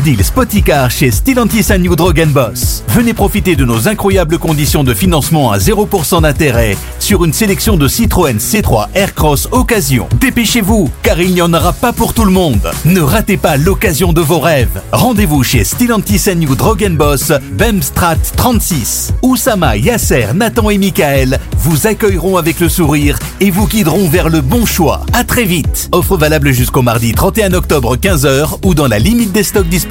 Deal Spoticar chez Stellantis and New Drogen Boss. Venez profiter de nos incroyables conditions de financement à 0% d'intérêt sur une sélection de Citroën C3 Aircross Occasion. Dépêchez-vous, car il n'y en aura pas pour tout le monde. Ne ratez pas l'occasion de vos rêves. Rendez-vous chez Stellantis and New Drogen Boss, Bemstrat 36. Oussama, Yasser, Nathan et Michael vous accueilleront avec le sourire et vous guideront vers le bon choix. À très vite. Offre valable jusqu'au mardi 31 octobre 15h ou dans la limite des stocks disponibles.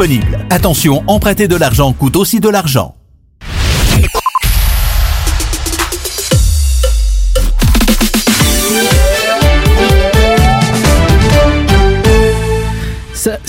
Attention, emprunter de l'argent coûte aussi de l'argent.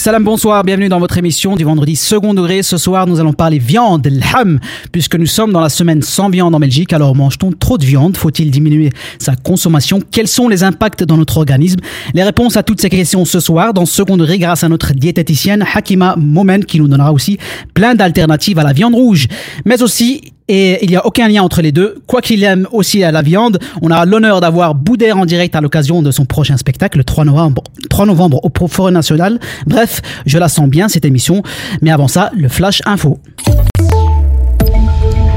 Salam, bonsoir, bienvenue dans votre émission du vendredi second degré. Ce soir, nous allons parler viande, l'ham, puisque nous sommes dans la semaine sans viande en Belgique. Alors, mange-t-on trop de viande? Faut-il diminuer sa consommation? Quels sont les impacts dans notre organisme? Les réponses à toutes ces questions ce soir dans second degré grâce à notre diététicienne Hakima Momen qui nous donnera aussi plein d'alternatives à la viande rouge. Mais aussi, et il n'y a aucun lien entre les deux. Quoi qu'il aime aussi la viande, on a l'honneur d'avoir Boudère en direct à l'occasion de son prochain spectacle, le 3 novembre, 3 novembre au Forêt National. Bref, je la sens bien cette émission. Mais avant ça, le Flash Info.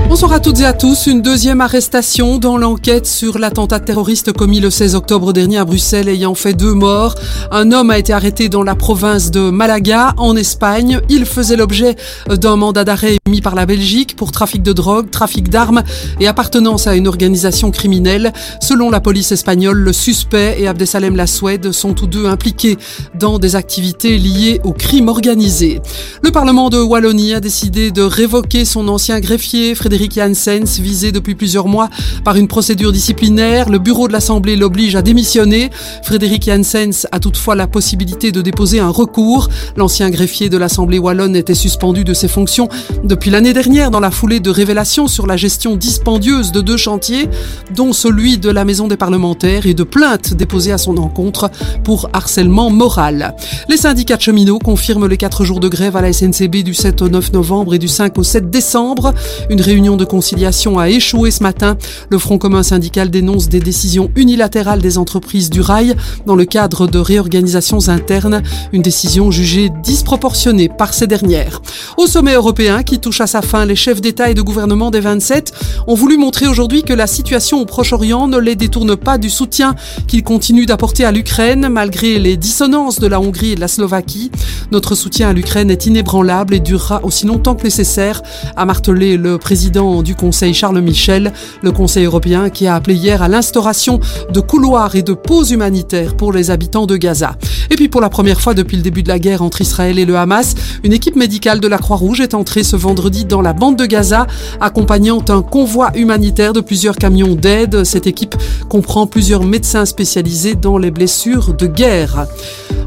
Bonsoir à toutes et à tous. Une deuxième arrestation dans l'enquête sur l'attentat terroriste commis le 16 octobre dernier à Bruxelles ayant fait deux morts. Un homme a été arrêté dans la province de Malaga, en Espagne. Il faisait l'objet d'un mandat d'arrêt mis par la Belgique pour trafic de drogue, trafic d'armes et appartenance à une organisation criminelle. Selon la police espagnole, le suspect et Abdesalem Lassoued sont tous deux impliqués dans des activités liées au crime organisé. Le Parlement de Wallonie a décidé de révoquer son ancien greffier, Frédéric Frédéric Janssens, visé depuis plusieurs mois par une procédure disciplinaire. Le bureau de l'Assemblée l'oblige à démissionner. Frédéric Janssens a toutefois la possibilité de déposer un recours. L'ancien greffier de l'Assemblée wallonne était suspendu de ses fonctions depuis l'année dernière dans la foulée de révélations sur la gestion dispendieuse de deux chantiers, dont celui de la Maison des parlementaires et de plaintes déposées à son encontre pour harcèlement moral. Les syndicats de cheminots confirment les quatre jours de grève à la SNCB du 7 au 9 novembre et du 5 au 7 décembre. Une réunion de conciliation a échoué ce matin. Le Front commun syndical dénonce des décisions unilatérales des entreprises du rail dans le cadre de réorganisations internes, une décision jugée disproportionnée par ces dernières. Au sommet européen qui touche à sa fin, les chefs d'État et de gouvernement des 27 ont voulu montrer aujourd'hui que la situation au Proche-Orient ne les détourne pas du soutien qu'ils continuent d'apporter à l'Ukraine malgré les dissonances de la Hongrie et de la Slovaquie. Notre soutien à l'Ukraine est inébranlable et durera aussi longtemps que nécessaire, a martelé le président du Conseil Charles Michel, le Conseil européen qui a appelé hier à l'instauration de couloirs et de pauses humanitaires pour les habitants de Gaza. Et puis pour la première fois depuis le début de la guerre entre Israël et le Hamas, une équipe médicale de la Croix-Rouge est entrée ce vendredi dans la bande de Gaza, accompagnant un convoi humanitaire de plusieurs camions d'aide. Cette équipe comprend plusieurs médecins spécialisés dans les blessures de guerre.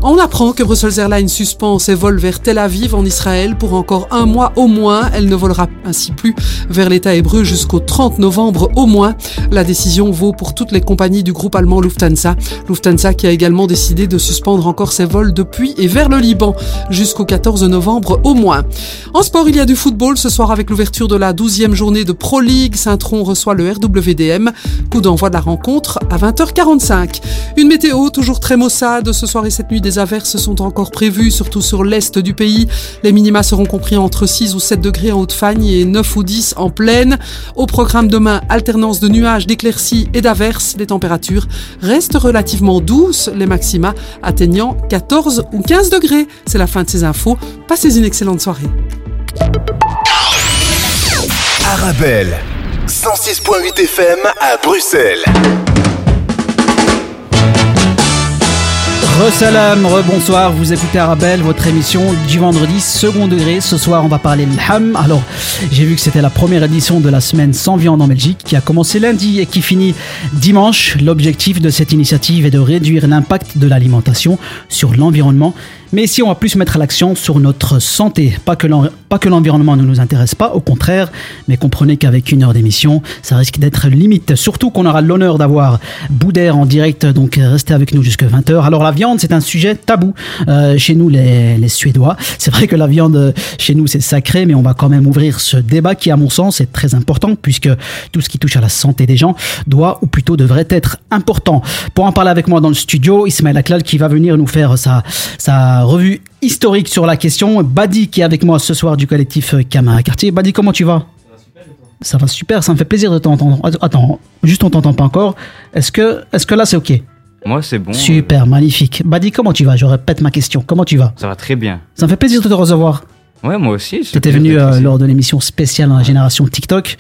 On apprend que Brussels Airlines suspend ses vols vers Tel Aviv en Israël pour encore un mois au moins. Elle ne volera ainsi plus vers l'État hébreu jusqu'au 30 novembre au moins. La décision vaut pour toutes les compagnies du groupe allemand Lufthansa. Lufthansa qui a également décidé de suspendre encore ses vols depuis et vers le Liban jusqu'au 14 novembre au moins. En sport, il y a du football ce soir avec l'ouverture de la 12e journée de Pro League. Saint-Tron reçoit le RWDM. Coup d'envoi de la rencontre à 20h45. Une météo toujours très maussade ce soir et cette nuit des averses sont encore prévues, surtout sur l'est du pays. Les minima seront compris entre 6 ou 7 degrés en Haute-Fagne et 9 ou 10 en pleine. Au programme demain, alternance de nuages, d'éclaircies et d'averses. Les températures restent relativement douces, les maxima atteignant 14 ou 15 degrés. C'est la fin de ces infos. Passez une excellente soirée. Arabelle, 106.8 FM à Bruxelles. Re-salam, re-bonsoir, vous écoutez Arabelle, votre émission du vendredi second degré. Ce soir, on va parler de l'ham. Alors, j'ai vu que c'était la première édition de la semaine sans viande en Belgique qui a commencé lundi et qui finit dimanche. L'objectif de cette initiative est de réduire l'impact de l'alimentation sur l'environnement mais ici, on va plus mettre l'accent sur notre santé. Pas que l'environnement ne nous intéresse pas, au contraire, mais comprenez qu'avec une heure d'émission, ça risque d'être limite. Surtout qu'on aura l'honneur d'avoir Boudère en direct, donc restez avec nous jusqu'à 20h. Alors la viande, c'est un sujet tabou euh, chez nous, les, les Suédois. C'est vrai que la viande, chez nous, c'est sacré, mais on va quand même ouvrir ce débat qui, à mon sens, est très important, puisque tout ce qui touche à la santé des gens doit, ou plutôt devrait être important. Pour en parler avec moi dans le studio, Ismaël Aklal qui va venir nous faire sa... sa la revue historique sur la question. Badi qui est avec moi ce soir du collectif Kama Quartier. Badi, comment tu vas? Ça va super, ça me fait plaisir de t'entendre. Attends, juste on t'entend pas encore. Est-ce que, est-ce que là c'est ok? Moi c'est bon. Super, magnifique. Badi, comment tu vas? Je répète ma question. Comment tu vas? Ça va très bien. Ça me fait plaisir de te recevoir. Ouais, moi aussi. Tu étais venu euh, lors de l'émission spéciale la génération TikTok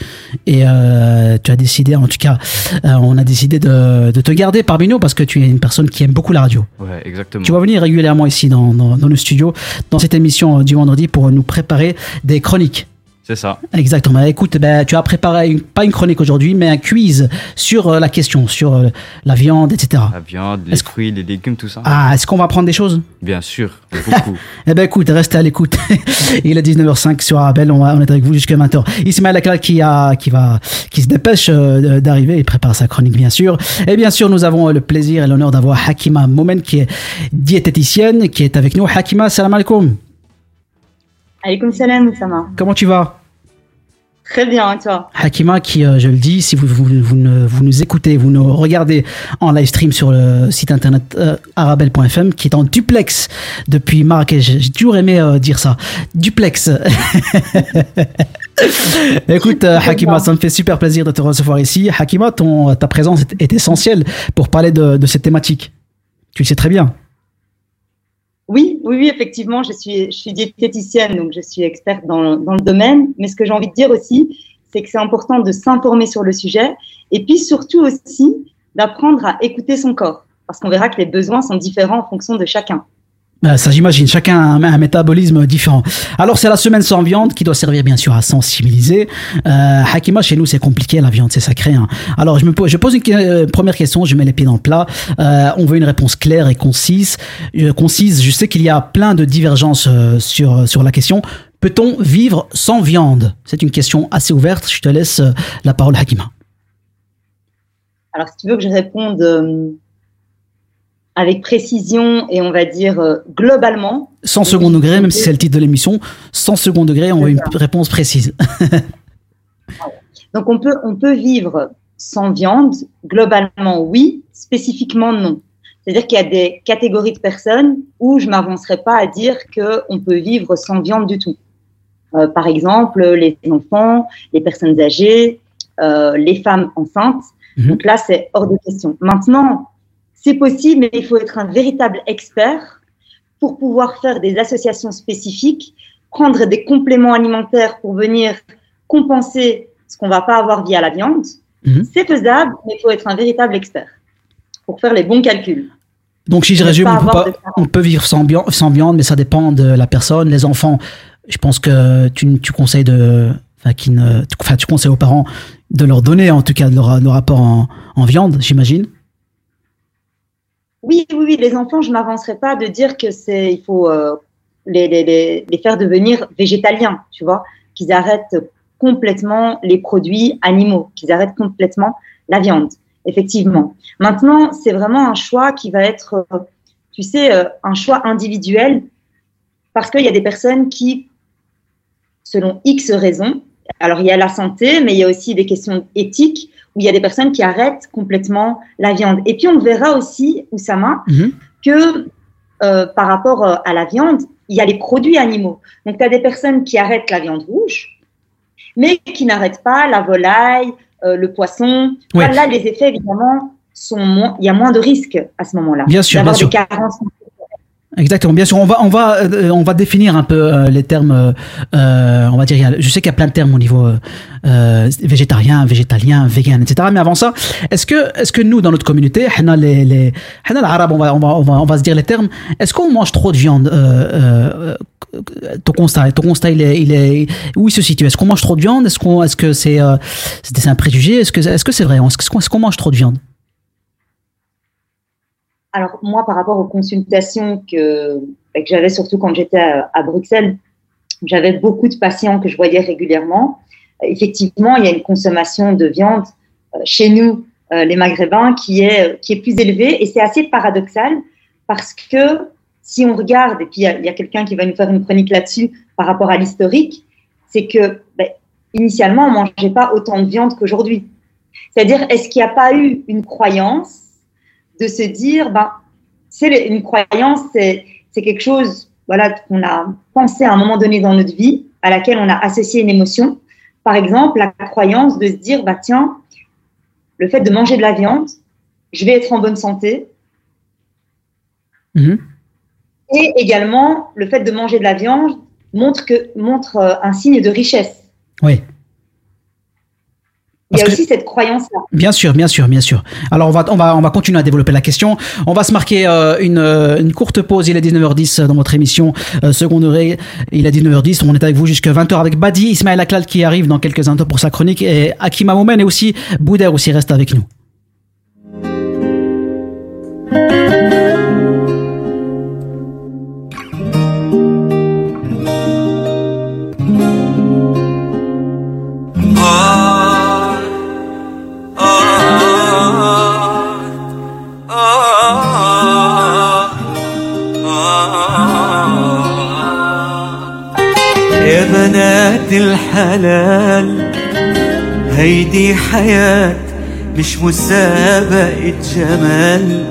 et euh, tu as décidé, en tout cas, euh, on a décidé de, de, te garder parmi nous parce que tu es une personne qui aime beaucoup la radio. Ouais, exactement. Tu vas venir régulièrement ici dans, dans, dans le studio, dans cette émission du vendredi pour nous préparer des chroniques. C'est ça. Exactement. Écoute, ben, tu as préparé pas une chronique aujourd'hui, mais un quiz sur euh, la question, sur euh, la viande, etc. La viande, les fruits, les légumes, tout ça. Ah, est-ce qu'on va apprendre des choses? Bien sûr, beaucoup. eh ben écoute, restez à l'écoute. Il est 19h05 sur Abel, on, on est avec vous jusqu'à 20h. Ismaël Akal qui, a, qui, va, qui se dépêche euh, d'arriver, il prépare sa chronique bien sûr. Et bien sûr, nous avons le plaisir et l'honneur d'avoir Hakima Momen qui est diététicienne, qui est avec nous. Hakima, salam alaikum. Alaykoum salam, Sama. Comment tu vas? Très bien, toi. Hakima, qui, euh, je le dis, si vous, vous, vous, nous écoutez, vous nous regardez en live stream sur le site internet euh, arabel.fm, qui est en duplex depuis Marrakech. J'ai toujours aimé euh, dire ça. Duplex. Écoute, Hakima, ça me fait super plaisir de te recevoir ici. Hakima, ton, ta présence est, est essentielle pour parler de, de cette thématique. Tu le sais très bien. Oui, oui, oui, effectivement, je suis, je suis diététicienne, donc je suis experte dans, dans le domaine. Mais ce que j'ai envie de dire aussi, c'est que c'est important de s'informer sur le sujet et puis surtout aussi d'apprendre à écouter son corps. Parce qu'on verra que les besoins sont différents en fonction de chacun. Euh, ça, j'imagine. Chacun a un, métabolisme différent. Alors, c'est la semaine sans viande qui doit servir, bien sûr, à sensibiliser. Euh, Hakima, chez nous, c'est compliqué, la viande, c'est sacré. Hein. Alors, je me pose, je pose une euh, première question, je mets les pieds dans le plat. Euh, on veut une réponse claire et concise. Euh, concise. Je sais qu'il y a plein de divergences sur, sur la question. Peut-on vivre sans viande? C'est une question assez ouverte. Je te laisse la parole, Hakima. Alors, si tu veux que je réponde avec précision et on va dire euh, globalement. 100 secondes degré, même si c'est le titre de l'émission, 100 secondes degré, on veut une réponse précise. Donc on peut, on peut vivre sans viande, globalement oui, spécifiquement non. C'est-à-dire qu'il y a des catégories de personnes où je m'avancerai pas à dire qu'on peut vivre sans viande du tout. Euh, par exemple, les enfants, les personnes âgées, euh, les femmes enceintes. Mmh. Donc là, c'est hors de question. Maintenant, c'est possible, mais il faut être un véritable expert pour pouvoir faire des associations spécifiques, prendre des compléments alimentaires pour venir compenser ce qu'on va pas avoir via la viande. Mmh. C'est faisable, mais il faut être un véritable expert pour faire les bons calculs. Donc, si je résume, on peut, pas, on peut, vivre sans, sans, viande, mais ça dépend de la personne. Les enfants, je pense que tu, tu conseilles de, enfin, qui ne, enfin, tu conseilles aux parents de leur donner, en tout cas, leur, leur rapport en, en viande, j'imagine. Oui, oui, oui, les enfants, je m'avancerai pas de dire que c'est, il faut euh, les, les, les, faire devenir végétaliens, tu vois, qu'ils arrêtent complètement les produits animaux, qu'ils arrêtent complètement la viande, effectivement. Maintenant, c'est vraiment un choix qui va être, tu sais, euh, un choix individuel, parce qu'il y a des personnes qui, selon X raisons, alors il y a la santé, mais il y a aussi des questions éthiques, où il y a des personnes qui arrêtent complètement la viande. Et puis on verra aussi, Oussama, mm -hmm. que euh, par rapport euh, à la viande, il y a les produits animaux. Donc tu as des personnes qui arrêtent la viande rouge, mais qui n'arrêtent pas la volaille, euh, le poisson. Ouais. Là, les effets, évidemment, sont moins, il y a moins de risques à ce moment-là. Bien sûr, bien sûr. Des carences Exactement, bien sûr. On va, on va, euh, on va définir un peu euh, les termes. Euh, on va dire, je sais qu'il y a plein de termes au niveau euh, végétarien, végétalien, vegan, etc. Mais avant ça, est-ce que, est-ce que nous, dans notre communauté, les, les, l'arabe, on va, on va, on va, on va se dire les termes. Est-ce qu'on mange trop de viande Ton constat, ton constat, il est, il est, où il se situe? Est-ce qu'on mange trop de viande? Est-ce qu'on, est-ce que c'est, c'est un préjugé? Est-ce que, est-ce que c'est vrai? Est-ce qu'on mange trop de viande? Alors moi, par rapport aux consultations que, que j'avais surtout quand j'étais à, Bruxelles, j'avais beaucoup de patients que je voyais régulièrement. Effectivement, il y a une consommation de viande euh, chez nous, euh, les Maghrébins, qui est, qui est plus élevée. Et c'est assez paradoxal parce que si on regarde, et puis il y a, a quelqu'un qui va nous faire une chronique là-dessus par rapport à l'historique, c'est que ben, initialement, on mangeait pas autant de viande qu'aujourd'hui. C'est-à-dire, est-ce qu'il n'y a pas eu une croyance de se dire, ben, c'est une croyance, c'est quelque chose voilà, qu'on a pensé à un moment donné dans notre vie, à laquelle on a associé une émotion. Par exemple, la croyance de se dire, bah, tiens, le fait de manger de la viande, je vais être en bonne santé. Mhm. Et également, le fait de manger de la viande montre, que, montre euh, un signe de richesse. Oui. Il y a aussi cette croyance-là. Bien sûr, bien sûr, bien sûr. Alors on va, on va, on va continuer à développer la question. On va se marquer euh, une, euh, une courte pause. Il est 19h10 dans votre émission euh. Il est 19h10. On est avec vous jusqu'à 20h avec Badi, Ismaël Aklal qui arrive dans quelques instants pour sa chronique et Akima Moumen et aussi Bouder aussi reste avec nous. الحلال. هيدي حياة مش مسابقة جمال.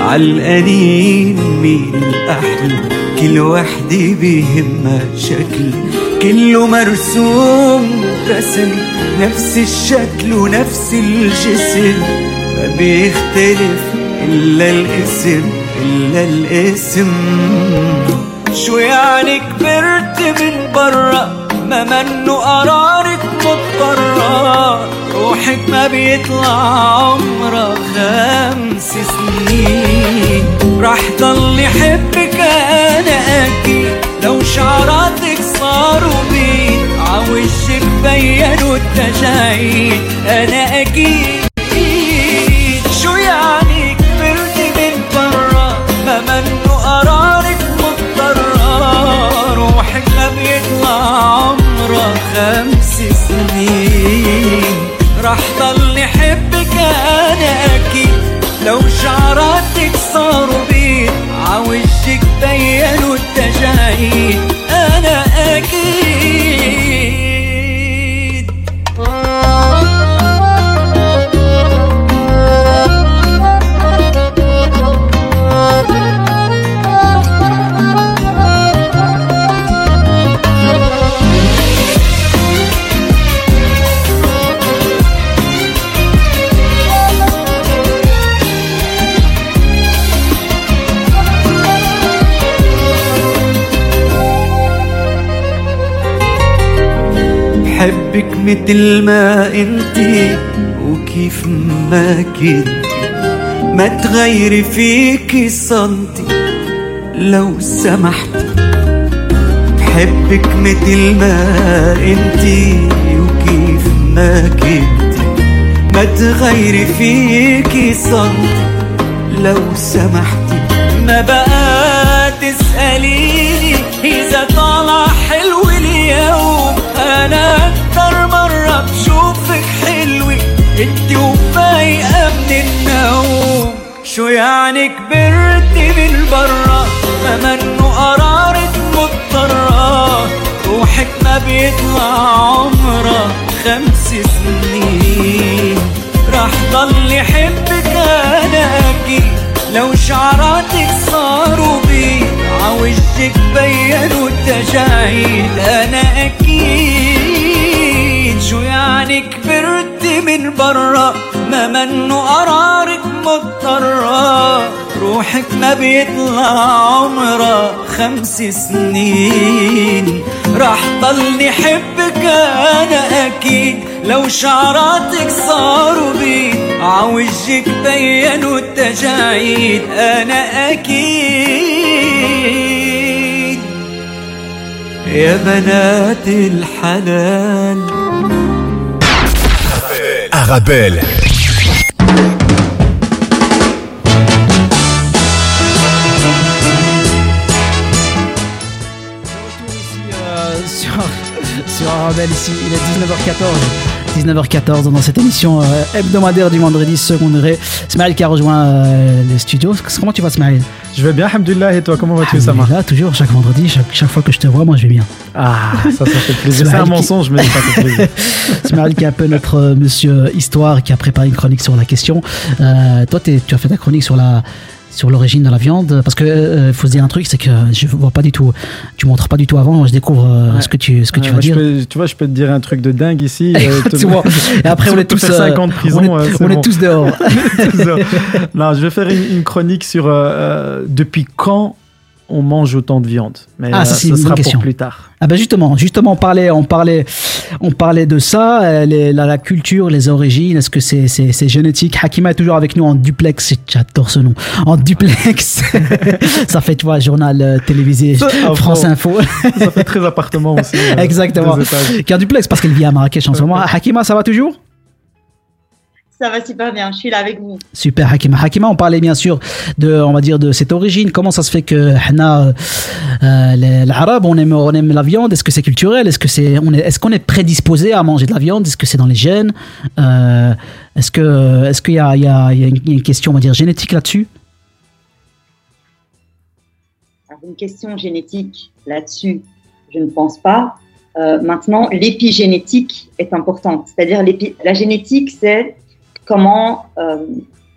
عالقليل مين الأحلى؟ كل وحدة بيهمها شكل كله مرسوم رسم نفس الشكل ونفس الجسم. ما بيختلف إلا الاسم إلا الاسم. شو يعني كبرت من برا ما منه قرارك مضطرة روحك ما بيطلع عمرها خمس سنين. راح ضل يحبك أنا أكيد. لو شعراتك صاروا بيض عوشك بينوا التجاعيد أنا أكيد خمس سنين راح ضل يحبك أنا أكيد. لو شعراتك صاروا بيض عوجك بينوا التجاعيد مثل ما انتي وكيف ما كنتي ما تغيري فيكي سنتي لو سمحتي بحبك مثل ما انتي وكيف ما كنتي ما تغيري فيكي سنتي لو سمحتي ما بقى انت وفايقة من النوم. شو يعني كبرت من برا؟ ما منه قرارك مضطرة. روحك ما بيطلع عمرها خمس سنين. راح ضل يحبك أنا أكيد لو شعراتك صاروا بيض عوجك بينوا التجاعيد أنا أكيد شو يعني كبرت من برا ما منه قرارك مضطرة روحك ما بيطلع عمرها خمس سنين. راح ضل يحبك أنا أكيد. لو شعراتك صاروا بيض عوجك بينوا التجاعيد. أنا أكيد. يا بنات الحلال. Arabelle. Euh, sur, sur Arabelle ici, il est 19h14. 19h14 dans cette émission euh, hebdomadaire du vendredi second. Smaël qui a rejoint euh, les studios. Comment tu vas Smaël Je vais bien, Alhamdulillah, et toi, comment vas-tu, Sama Là, toujours chaque vendredi, chaque, chaque fois que je te vois, moi je vais bien. Ah, ça, ça fait plaisir. C'est un qui- mensonge, mais ça fait plaisir. Smaël qui est un peu notre euh, monsieur histoire qui a préparé une chronique sur la question. Toi, tu as fait ta chronique sur la sur l'origine de la viande Parce que euh, faut se dire un truc, c'est que je vois pas du tout, tu montres pas du tout avant, je découvre euh, Ouais. ce que tu, ce que Ouais, tu vas dire. peux- tu vois, je peux te dire un truc de dingue ici. euh, te- Tu vois. Et après, on est tous, fais euh, 5 ans de prison. on est, tous dehors. non, je vais faire une, une chronique sur depuis quand on mange autant de viande. Mais Ah, ça, euh, c'est ce une bonne sera question. pour plus tard. Ah ben justement, justement, on parlait, on parlait, on parlait de ça, euh, les- la, la culture, les origines. Est-ce que c'est génétique? Hakima est toujours avec nous en duplex. J'adore ce nom. En duplex. ça fait tu vois journal euh, télévisé Ah, France bon. Info. Ça fait très appartement aussi. euh, Exactement. Qui un duplex parce qu'elle vit à Marrakech en ce moment. Hakima, ça va toujours? Ça va super bien, je suis là avec vous. Super Hakima. Hakima, on parlait bien sûr de, on va dire, de cette origine. Comment ça se fait que Hana, euh, les- l'arabe, on aime, on aime la viande? Est-ce que c'est culturel? Est-ce que c'est, on est, est-ce qu'on est prédisposé à manger de la viande? Est-ce que c'est dans les gènes? Euh, Est-ce que, est-ce qu'il y a, il y, a, il y a une question, on va dire, génétique là-dessus? Une question génétique là-dessus, je ne pense pas. Euh, maintenant, l'épigénétique est importante. C'est-à-dire la génétique, c'est comment, euh,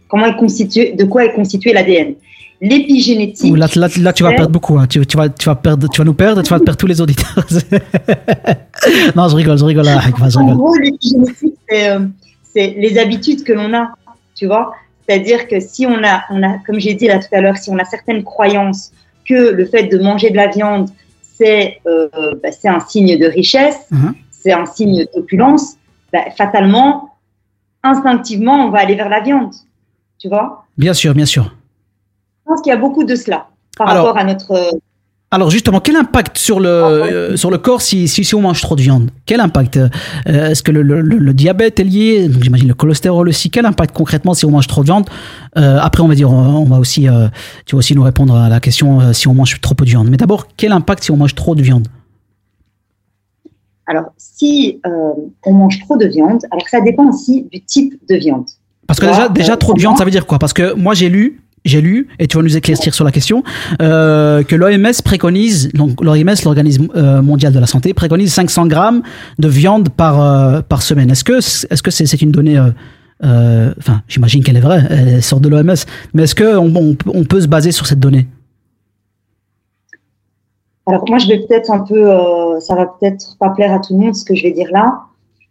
comment est constitué, de quoi est constitué l'ADN. L'épigénétique. Là, là, là, tu vas perdre beaucoup. hein. Tu, tu vas, tu vas perdre, tu vas nous perdre. Tu vas perdre tous les auditeurs. non, je rigole, je rigole. En gros, l'épigénétique, c'est euh, c'est les habitudes que l'on a, tu vois. C'est-à-dire que si on a, on a, comme j'ai dit là tout à l'heure, si on a certaines croyances que le fait de manger de la viande, c'est euh, bah, c'est un signe de richesse, Mhm. c'est un signe d'opulence, bah, fatalement, instinctivement, on va aller vers la viande, tu vois? Bien sûr, bien sûr. Je pense qu'il y a beaucoup de cela par Alors- rapport à notre euh, Alors justement, quel impact sur le euh, sur le corps si, si, si on mange trop de viande? Quel impact euh, Est-ce que le, le- diabète est lié? J'imagine le cholestérol aussi. Quel impact concrètement si on mange trop de viande? Euh, Après, on va dire, on, on va aussi, tu vas aussi nous répondre à la question si on mange trop peu de viande. Mais d'abord, quel impact si on mange trop de viande? Alors, si euh, on mange trop de viande, alors ça dépend aussi du type de viande. Parce que déjà, déjà euh, trop de viande, ça veut dire quoi? Parce que moi, j'ai lu, j'ai lu, et tu vas nous éclaircir sur la question, euh, que l'OMS préconise, donc l'OMS, l'organisme euh, mondial de la santé, préconise 500 grammes de viande par euh, par semaine. Est-ce que est-ce que c'est une donnée euh, euh, Enfin, j'imagine qu'elle est vraie, elle sort de l'OMS, mais est-ce que on, on, on peut se baser sur cette donnée? Alors moi, je vais peut-être un peu, euh, ça va peut-être pas plaire à tout le monde ce que je vais dire là,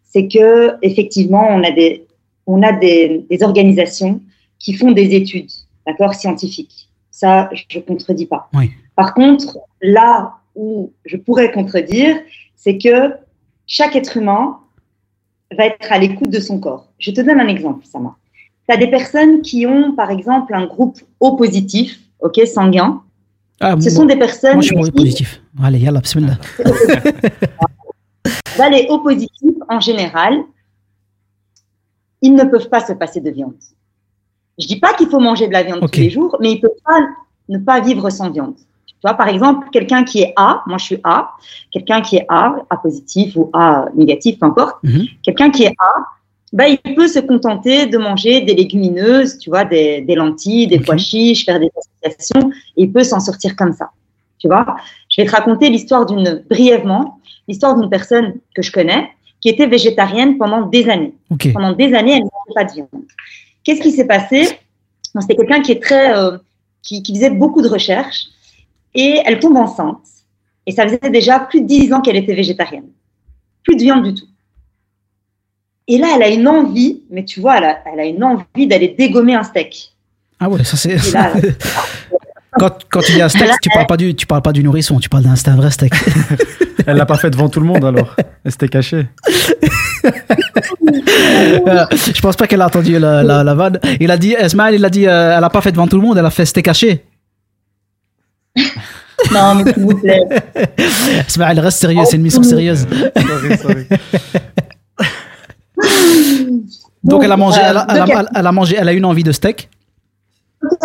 c'est que effectivement, on a des, on a des, des organisations qui font des études, d'accord, scientifiques. Ça, je contredis pas. Oui. Par contre, là où je pourrais contredire, c'est que chaque être humain va être à l'écoute de son corps. Je te donne un exemple, Sama. Tu as des personnes qui ont, par exemple, un groupe O positif, ok, sanguin. Ah, Ce sont des personnes moi, je suis positif. Allez, yallah, bismillah. Bah, les O positifs, en général, ils ne peuvent pas se passer de viande. Je dis pas qu'il faut manger de la viande tous les jours, mais ils peuvent pas ne pas vivre sans viande. Tu vois, par exemple, quelqu'un qui est A, moi je suis A, quelqu'un qui est A, A positif ou A négatif, peu importe, Mhm. quelqu'un qui est A, bah, il peut se contenter de manger des légumineuses, tu vois, des, des lentilles, des Ok. pois chiches, faire des associations, et il peut s'en sortir comme ça. Tu vois, je vais te raconter l'histoire d'une, brièvement, l'histoire d'une personne que je connais, qui était végétarienne pendant des années. Ok. Pendant des années, elle ne mangeait pas de viande. Qu'est-ce qui s'est passé? Bon, C'était quelqu'un qui est très, euh, qui, qui faisait beaucoup de recherches, et elle tombe enceinte. Et ça faisait déjà plus de 10 ans qu'elle était végétarienne. Plus de viande du tout. Et là, elle a une envie, mais tu vois, elle a, elle a une envie d'aller dégommer un steak. Ah ouais, ça c'est. Là, Quand, quand tu dis un steak, tu parles pas du, tu parles pas du nourrisson, tu parles d'un un vrai steak. Elle l'a pas fait devant tout le monde alors. Elle s'était cachée. Je pense pas qu'elle a entendu la, la, la vanne. Il a dit, Esmaël, il a dit, euh, elle a pas fait devant tout le monde, elle a fait steak caché. non, mais s'il vous plaît. Esmaël, reste sérieux, c'est une mission sérieuse. Sorry, sorry. Donc elle a mangé, elle a, elle a- elle- mangé, elle a une envie de steak?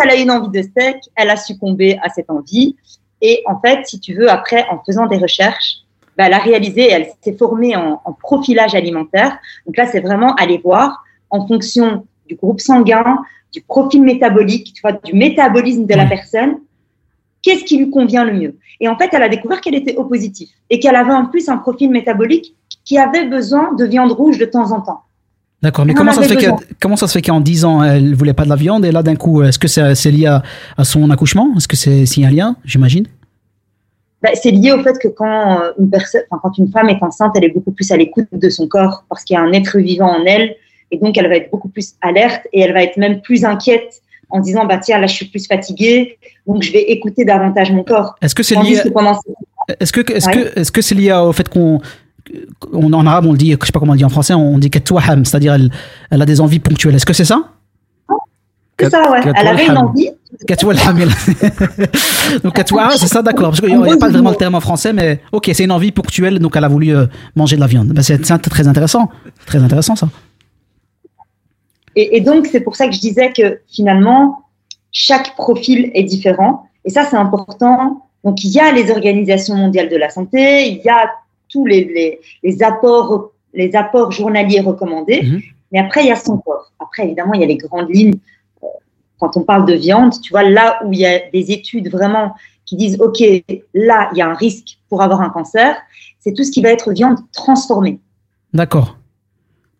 Elle a une envie de steak, elle a succombé à cette envie. Et en fait, si tu veux, après, en faisant des recherches, bah, elle a réalisé, elle s'est formée en, en profilage alimentaire. Donc là, c'est vraiment aller voir en fonction du groupe sanguin, du profil métabolique, tu vois, du métabolisme de la personne, qu'est-ce qui lui convient le mieux. Et en fait, elle a découvert qu'elle était au positif et qu'elle avait en plus un profil métabolique qui avait besoin de viande rouge de temps en temps. D'accord, mais comment ça, se fait besoin. que- comment ça se fait qu'en 10 ans, elle voulait pas de la viande et là, d'un coup, est-ce que c'est lié à, à son accouchement? Est-ce que c'est un lien, j'imagine? Bah, c'est lié au fait que quand euh, une personne, quand une femme est enceinte, elle est beaucoup plus à l'écoute de son corps parce qu'il y a un être vivant en elle et donc elle va être beaucoup plus alerte et elle va être même plus inquiète en disant bah tiens là je suis plus fatiguée donc je vais écouter davantage mon corps. Est-ce que c'est lié Est-ce que est-ce que est-ce que c'est lié au fait qu'on on, en arabe on le dit, je sais pas comment on le dit en français, on dit katouaham, c'est-à-dire elle, elle a des envies ponctuelles. Est-ce que c'est ça c'est ça ouais. Elle avait une envie. Katouaham. donc katouah, c'est ça, d'accord. Parce qu'il n'y a, pas vraiment le terme en français, mais ok, c'est une envie ponctuelle, donc elle a voulu euh, manger de la viande. Ben, c'est c'est très intéressant, très intéressant ça. Et, et donc, c'est pour ça que je disais que finalement, chaque profil est différent. Et ça, c'est important. Donc, il y a les organisations mondiales de la santé, il y a tous les, les, les apports, les apports journaliers recommandés. Mhm. Mais après, il y a son corps. Après, évidemment, il y a les grandes lignes. Euh, Quand on parle de viande, tu vois, là où il y a des études vraiment qui disent, OK, là, il y a un risque pour avoir un cancer, c'est tout ce qui va être viande transformée. D'accord,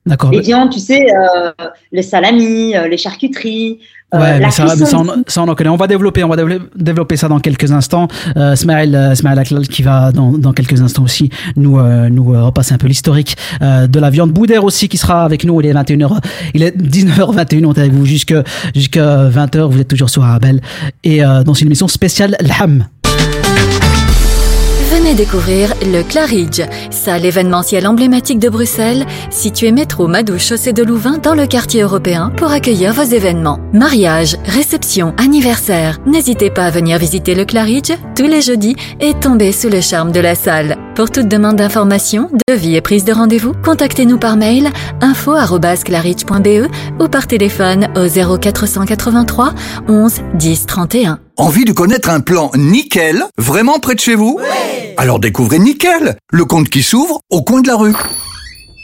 d'accord. Les viandes, tu sais, euh, les salamis, euh, les charcuteries, euh, Ouais, la mais ça, ça, on, aussi. ça, on en connaît. On va développer, on va développer, ça dans quelques instants. Euh, Smaël, euh, Smaël Aklal qui va dans, dans quelques instants aussi nous euh, nous euh, repasser un peu l'historique euh, de la viande. Boudère aussi qui sera avec nous. Il est 21h, il est 19h21. On est avec vous jusqu'à jusqu'à 20h. Vous êtes toujours sur Arabelle et euh, dans une émission spéciale L'Ham. Venez découvrir le Claridge, salle événementielle emblématique de Bruxelles, située métro Madouche chaussée de Louvain dans le quartier européen pour accueillir vos événements. Mariage, réception, anniversaire. N'hésitez pas à venir visiter le Claridge tous les jeudis et tomber sous le charme de la salle. Pour toute demande d'information, devis et prise de rendez-vous, contactez-nous par mail info@claridge.be ou par téléphone au 0483 11 10 31. Envie de connaître un plan nickel, vraiment près de chez vous? Alors découvrez Nickel, le compte qui s'ouvre au coin de la rue.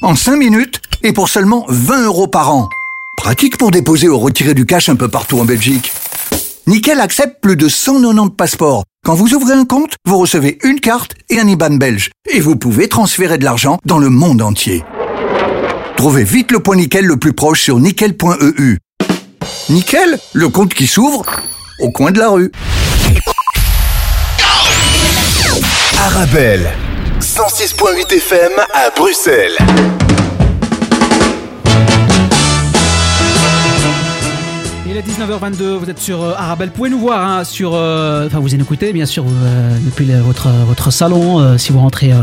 En 5 minutes et pour seulement 20 euros par an. Pratique pour déposer ou retirer du cash un peu partout en Belgique. Nickel accepte plus de 190 passeports. Quand vous ouvrez un compte, vous recevez une carte et un IBAN belge. Et vous pouvez transférer de l'argent dans le monde entier. Trouvez vite le point Nickel le plus proche sur nickel.eu. Nickel, le compte qui s'ouvre au coin de la rue. Arabelle, 106.8 FM à Bruxelles. Est 19h22, vous êtes sur euh, Arabelle. Vous pouvez nous voir hein, sur. euh, Enfin, vous nous écoutez, bien sûr, euh, depuis le- votre, votre salon. euh, si vous rentrez euh,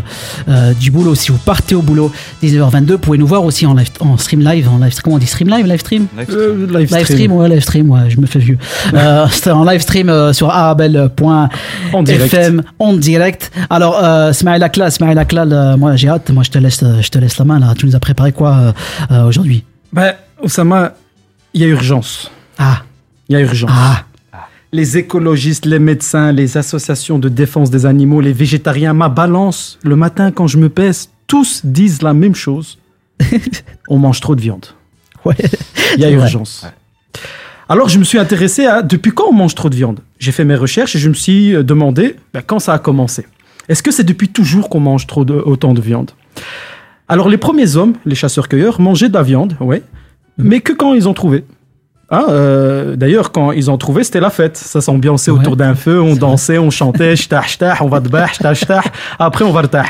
euh, du boulot, si vous partez au boulot, 19h22, vous pouvez nous voir aussi en, live, en stream live. En live comment on dit stream live Live stream? Live Euh, stream. live Live stream, stream. ouais, live stream, ouais, je me fais vieux. Euh, C'était en live stream euh, sur arabelle.fm En direct. en direct. Alors, euh, Smaïl Aklal, Smaïl Aklal, euh, moi j'ai hâte, moi je te laisse, euh, je te laisse la main là. Tu nous as préparé quoi euh, euh, aujourd'hui? Ben, Oussama, il y a urgence. Ah, Il y a urgence. ah, Les écologistes, les médecins, les associations de défense des animaux, les végétariens, ma balance, le matin quand je me pèse, tous disent la même chose. On mange trop de viande. ouais. Il y a urgence. Alors je me suis intéressé à depuis quand on mange trop de viande? J'ai fait mes recherches et je me suis euh, demandé ben, quand ça a commencé. Est-ce que c'est depuis toujours qu'on mange trop de, autant de viande? Alors les premiers hommes, les chasseurs-cueilleurs, mangeaient de la viande, ouais, mais que quand ils ont trouvé? Ah, euh, D'ailleurs, quand ils ont trouvé, c'était la fête. Ça s'ambiançait Ouais. autour d'un feu, on dansait, on chantait, shtah, shtah, on va de bah, shtah, shtah. Après, on va de tah.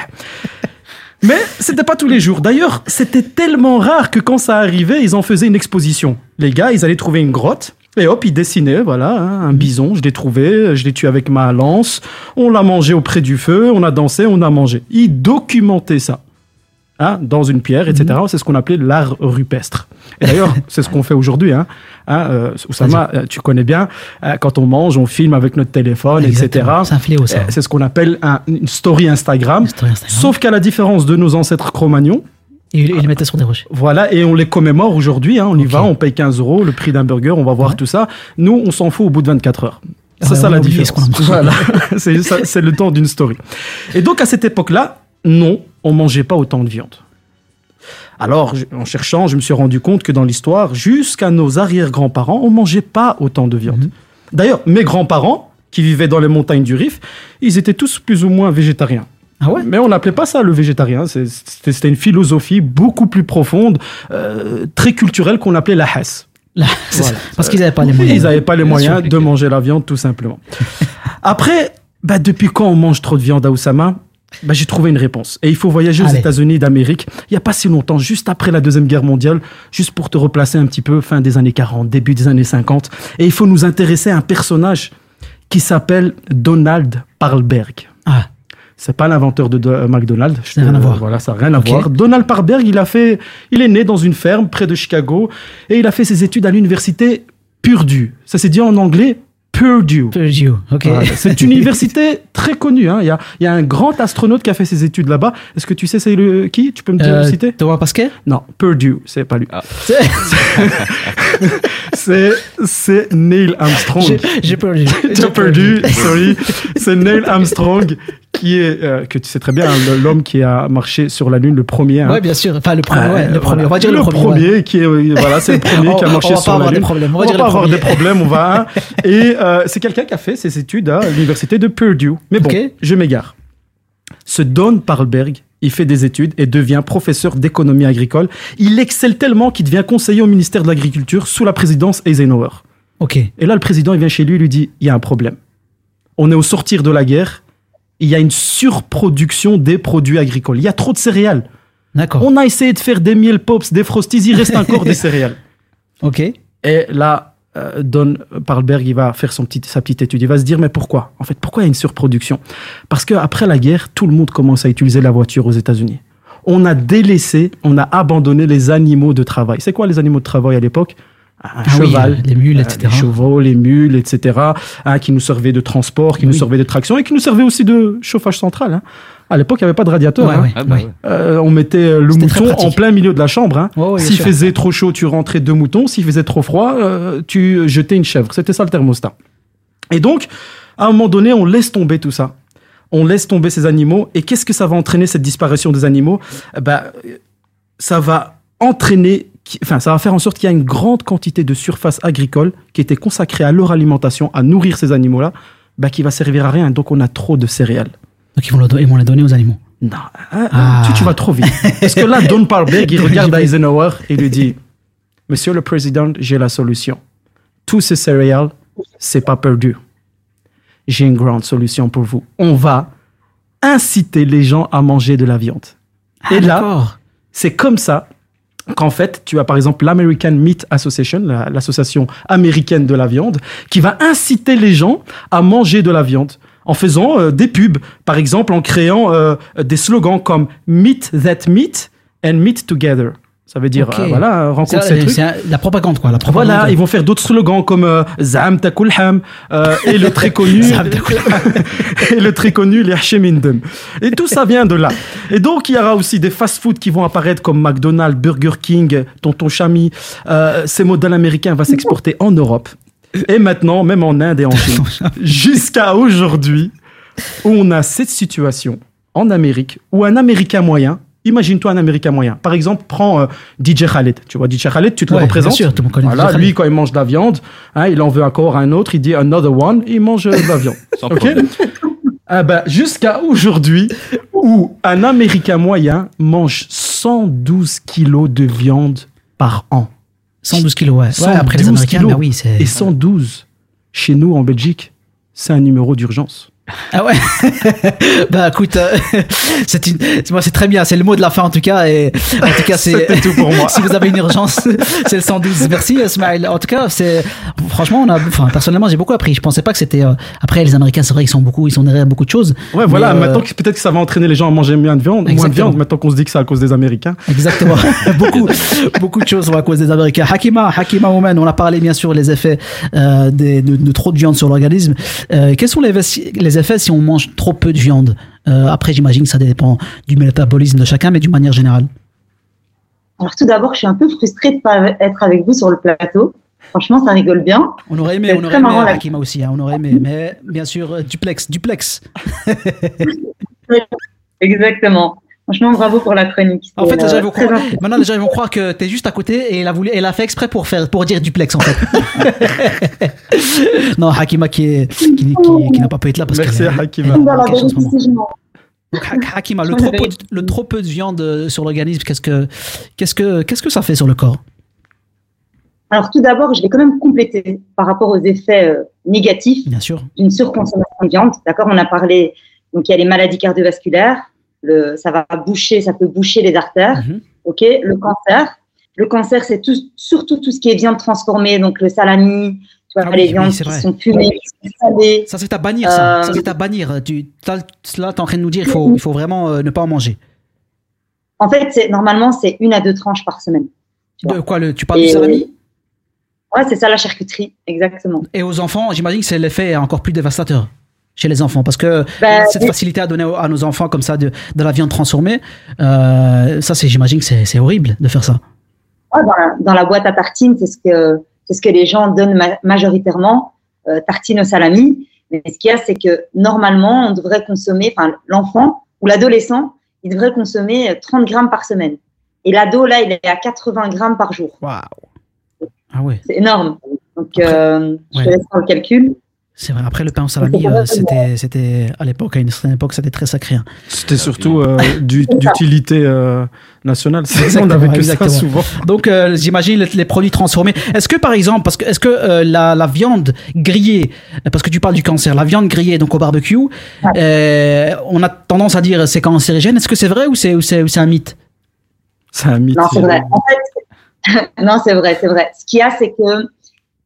Mais c'était pas tous les jours. D'ailleurs, c'était tellement rare que quand ça arrivait, ils en faisaient une exposition. Les gars, ils allaient trouver une grotte. Et hop, ils dessinaient, voilà, hein, un bison, je l'ai trouvé, je l'ai tué avec ma lance, on l'a mangé auprès du feu, on a dansé, on a mangé. Ils documentaient ça, hein, dans une pierre, etc. C'est ce qu'on appelait l'art rupestre. Et d'ailleurs, c'est ce qu'on fait aujourd'hui. Hein. Hein, euh, Oussama, euh, tu connais bien, euh, quand on mange, on filme avec notre téléphone, etc. Exactement. C'est. Euh, C'est ce qu'on appelle un- une story Instagram. Story Instagram. Sauf qu'à la différence de nos ancêtres cro-magnons, Et ils les mettaient sur des rochers. voilà, et on les commémore aujourd'hui. hein, on y va, on paye 15 euros, le prix d'un burger, on va voir Ouais. tout ça. Nous, on s'en fout au bout de 24 heures. C'est Ouais, ça la différence. Voilà. c'est c'est le temps d'une story. Et donc, à cette époque-là, non, on mangeait pas autant de viande. Alors, en cherchant, je me suis rendu compte que dans l'histoire, jusqu'à nos arrière-grands-parents, on mangeait pas autant de viande. Mhm. D'ailleurs, mes grands-parents, qui vivaient dans les montagnes du Rif, ils étaient tous plus ou moins végétariens. Ah ouais? Mais on n'appelait pas ça le végétarien. C'était une philosophie beaucoup plus profonde, euh, très culturelle qu'on appelait la. Là, Voilà. Parce qu'ils n'avaient pas les moyens. Ils n'avaient pas les moyens de manger la viande, tout simplement. Après, bah, depuis quand on mange trop de viande à Oussama? Bah, J'ai trouvé une réponse. Et il faut voyager aux. États-Unis d'Amérique. Il n'y a pas si longtemps, juste après la Deuxième Guerre mondiale, juste pour te replacer un petit peu, fin des années 40, début des années 50. Et il faut nous intéresser à un personnage qui s'appelle Donald Parlberg. Ah, C'est pas l'inventeur de, de- McDonald's. Je Ça n'a rien à voir. Voilà, ça n'a rien à voir. Donald Parlberg, il a fait, il est né dans une ferme près de Chicago et il a fait ses études à l'université Purdue. Ça s'est dit en anglais Purdue. Purdue, ok. Voilà. C'est une université très connue. hein. Il, y a, il y a un grand astronaute qui a fait ses études là-bas. Est-ce que tu sais c'est le qui? Tu peux me Euh, le citer? Thomas Pasquet Non, Purdue, c'est pas lui. Ah. C'est c'est Neil Armstrong. J'ai- J'ai perdu. As perdu, sorry. C'est Neil Armstrong qui est, euh, que tu sais très bien, hein, le- l'homme qui a marché sur la Lune, le premier. hein. Ouais, bien sûr. Enfin, le premier, ouais, le premier. voilà. On va dire le, premier. ouais. qui est, voilà, c'est le premier qui a On- marché on va sur pas la avoir Lune. des problèmes. On On va va pas le avoir premier. des problèmes, on va. hein. Et euh, c'est quelqu'un qui a fait ses études à l'université de Purdue. Mais bon, je m'égare. Ce Don Parlberg, il fait des études et devient professeur d'économie agricole. Il excelle tellement qu'il devient conseiller au ministère de l'Agriculture sous la présidence Eisenhower. Ok. Et là, le président, il vient chez lui, il lui dit, il y a un problème. On est au sortir de la guerre, il y a une surproduction des produits agricoles. Il y a trop de céréales. D'accord. On a essayé de faire des miel pops, des frosties, il reste encore des céréales. Ok. Et là, euh, Don Parlberg, il va faire son petit, sa petite étude. Il va se dire, mais pourquoi? En fait, pourquoi il y a une surproduction? Parce qu'après la guerre, tout le monde commence à utiliser la voiture aux États-Unis. On a délaissé, on a abandonné les animaux de travail. C'est quoi les animaux de travail à l'époque? Un Ah oui, cheval, les mules, euh, etc. les chevaux, les mules, etc., hein, qui nous servaient de transport, qui nous servaient de traction et qui nous servaient aussi de chauffage central. hein. À l'époque, il n'y avait pas de radiateur. Ouais, hein. ouais, Ah bah ouais. Euh, on mettait euh, le mouton en plein milieu de la chambre. hein. Bien S'il faisait trop chaud, tu rentrais deux moutons. S'il faisait trop froid, euh, tu jetais une chèvre. C'était ça le thermostat. Et donc, à un moment donné, on laisse tomber tout ça. On laisse tomber ces animaux. Et qu'est-ce que ça va entraîner, cette disparition des animaux? Eh ben, euh, Ça va entraîner, qui- enfin, ça va faire en sorte qu'il y a une grande quantité de surface agricole qui était consacrée à leur alimentation, à nourrir ces animaux-là, bah, qui va servir à rien. Donc, on a trop de céréales. Donc ils vont, le don- ils vont les donner aux animaux. Non, hein, Ah. tu, tu vas trop vite. Parce que là, Don Parlberg, il regarde Eisenhower et lui dit Monsieur le Président, j'ai la solution. Tous ces céréales, c'est pas perdu. J'ai une grande solution pour vous. On va inciter les gens à manger de la viande. et Ah, là, d'accord. c'est comme ça qu'en fait, tu as par exemple l'American Meat Association, la- l'association américaine de la viande, qui va inciter les gens à manger de la viande en faisant euh, des pubs, par exemple en créant euh, des slogans comme Meat That Meat and Meat Together. Ça veut dire, Ok. euh, voilà, rencontre ces la- trucs. un- la propagande, quoi. La propagande. Voilà, ils vont faire d'autres slogans comme euh, Zam takul ham euh, et le très connu et le très connu les Hashemindem. Et tout ça vient de là. Et donc il y aura aussi des fast-food qui vont apparaître comme McDonald's, Burger King, Tonton Chami. Euh, ces modèles américains vont s'exporter en Europe et maintenant même en Inde et en Chine. Jusqu'à aujourd'hui où on a cette situation en Amérique où un Américain moyen Imagine-toi un Américain moyen. Par exemple, prends euh, DJ Khaled. Tu vois, DJ Khaled, tu te Ouais, le bien représentes. sûr, tout le monde connaît Voilà, DJ lui, quand il mange de la viande, hein, il en veut encore un autre, il dit another one, et il mange euh, de la viande. Sans. Ah ben, Jusqu'à aujourd'hui, où un Américain moyen mange 112 kilos de viande par an. 112 kilos, ouais. Ouais, 112 après les Américains, kilos. bah oui, c'est. Et 112, chez nous en Belgique, c'est un numéro d'urgence. Ah ouais Bah écoute, euh, c'est une... moi c'est très bien, c'est le mot de la fin en tout cas. Et en tout cas, c'est tout pour moi. si vous avez une urgence, c'est le 112. Merci Ismaël. En tout cas, c'est franchement, on a, enfin personnellement, j'ai beaucoup appris. Je pensais pas que c'était. euh, Après, les Américains, c'est vrai qu'ils sont beaucoup, ils sont derrière beaucoup de choses. Ouais, voilà, euh, maintenant que peut-être que ça va entraîner les gens à manger moins de viande, moins de viande, maintenant qu'on se dit que c'est à cause des Américains. Exactement. beaucoup, beaucoup de choses sont à cause des Américains. Hakima, Hakima Omen, on a parlé bien sûr les effets euh, des- de, de trop de viande sur l'organisme. Euh, quels sont les, effets- les effets si on mange trop peu de viande Euh, Après, j'imagine que ça dépend du métabolisme de chacun, mais d'une manière générale. Alors tout d'abord, je suis un peu frustrée de pas être avec vous sur le plateau. Franchement, ça rigole bien. On aurait aimé, on aurait aimé. Hakima aussi, hein, on aurait aimé. Mais bien sûr, euh, duplex, duplex. Exactement. Franchement, bravo pour la chronique. En fait, C'est, les gens, euh, ils vont croire, maintenant, les gens ils vont croire que t'es juste à côté et elle a voulu, elle a fait exprès pour faire, pour dire duplex en fait. non, Hakima qui est, qui, qui- qui n'a pas pu être là parce Merci à est- Hakima. Hakima, le trop, peu de, le trop peu de viande euh, sur l'organisme, qu'est-ce que, qu'est-ce que, qu'est-ce que ça fait sur le corps? Alors tout d'abord, je vais quand même compléter par rapport aux effets euh, négatifs Bien sûr. d'une surconsommation de viande. D'accord, on a parlé. Donc il y a les maladies cardiovasculaires. Le, ça va boucher, ça peut boucher les artères. Mhm. Ok, le cancer. Le cancer, c'est tout, surtout tout ce qui est viande transformée, donc le salami, tu vois, Ah les oui, viandes qui vrai. sont fumées, qui sont salées. Ça, c'est à bannir, ça. Euh, Ça, c'est à bannir. Tu, là, t'es en train de nous dire qu'il faut, il faut vraiment euh, ne pas en manger. En fait, c'est normalement c'est une à deux tranches par semaine. Tu. De quoi le, Tu parles Et- du salami? Ouais, c'est ça la charcuterie, exactement. Et aux enfants, j'imagine que c'est l'effet encore plus dévastateur chez les enfants. Parce que Ben, cette facilité à donner à nos enfants comme ça de, de la viande transformée, euh, ça, c'est, j'imagine que c'est, horrible de faire ça. Dans, la, dans la boîte à tartines, c'est ce que c'est ce que les gens donnent ma- majoritairement, euh, tartines au salami. Mais ce qu'il y a, c'est que normalement, on devrait consommer, enfin l'enfant ou l'adolescent, il devrait consommer euh, 30 grammes par semaine. Et l'ado là, il est à 80 grammes par jour. Waouh Ah ouais, C'est énorme. Donc, euh, je te laisse faire le calcul. C'est vrai. Après, le pain au salami, euh, c'était, c'était, à l'époque, à une certaine époque, c'était très sacré. hein. C'était surtout euh, du- d'utilité euh, nationale. C'est- On n'avait que exactement. ça souvent. Donc, euh, j'imagine les, les produits transformés. Est-ce que, par exemple, parce que est-ce que euh, la, la viande grillée, parce que tu parles du cancer, la viande grillée donc au barbecue, euh, on a tendance à dire c'est cancérigène. Est-ce que c'est vrai ou c'est ou c'est ou c'est un mythe? C'est un mythe. Non, c'est vrai. En fait, non, c'est vrai, c'est vrai. Ce qu'il y a, c'est que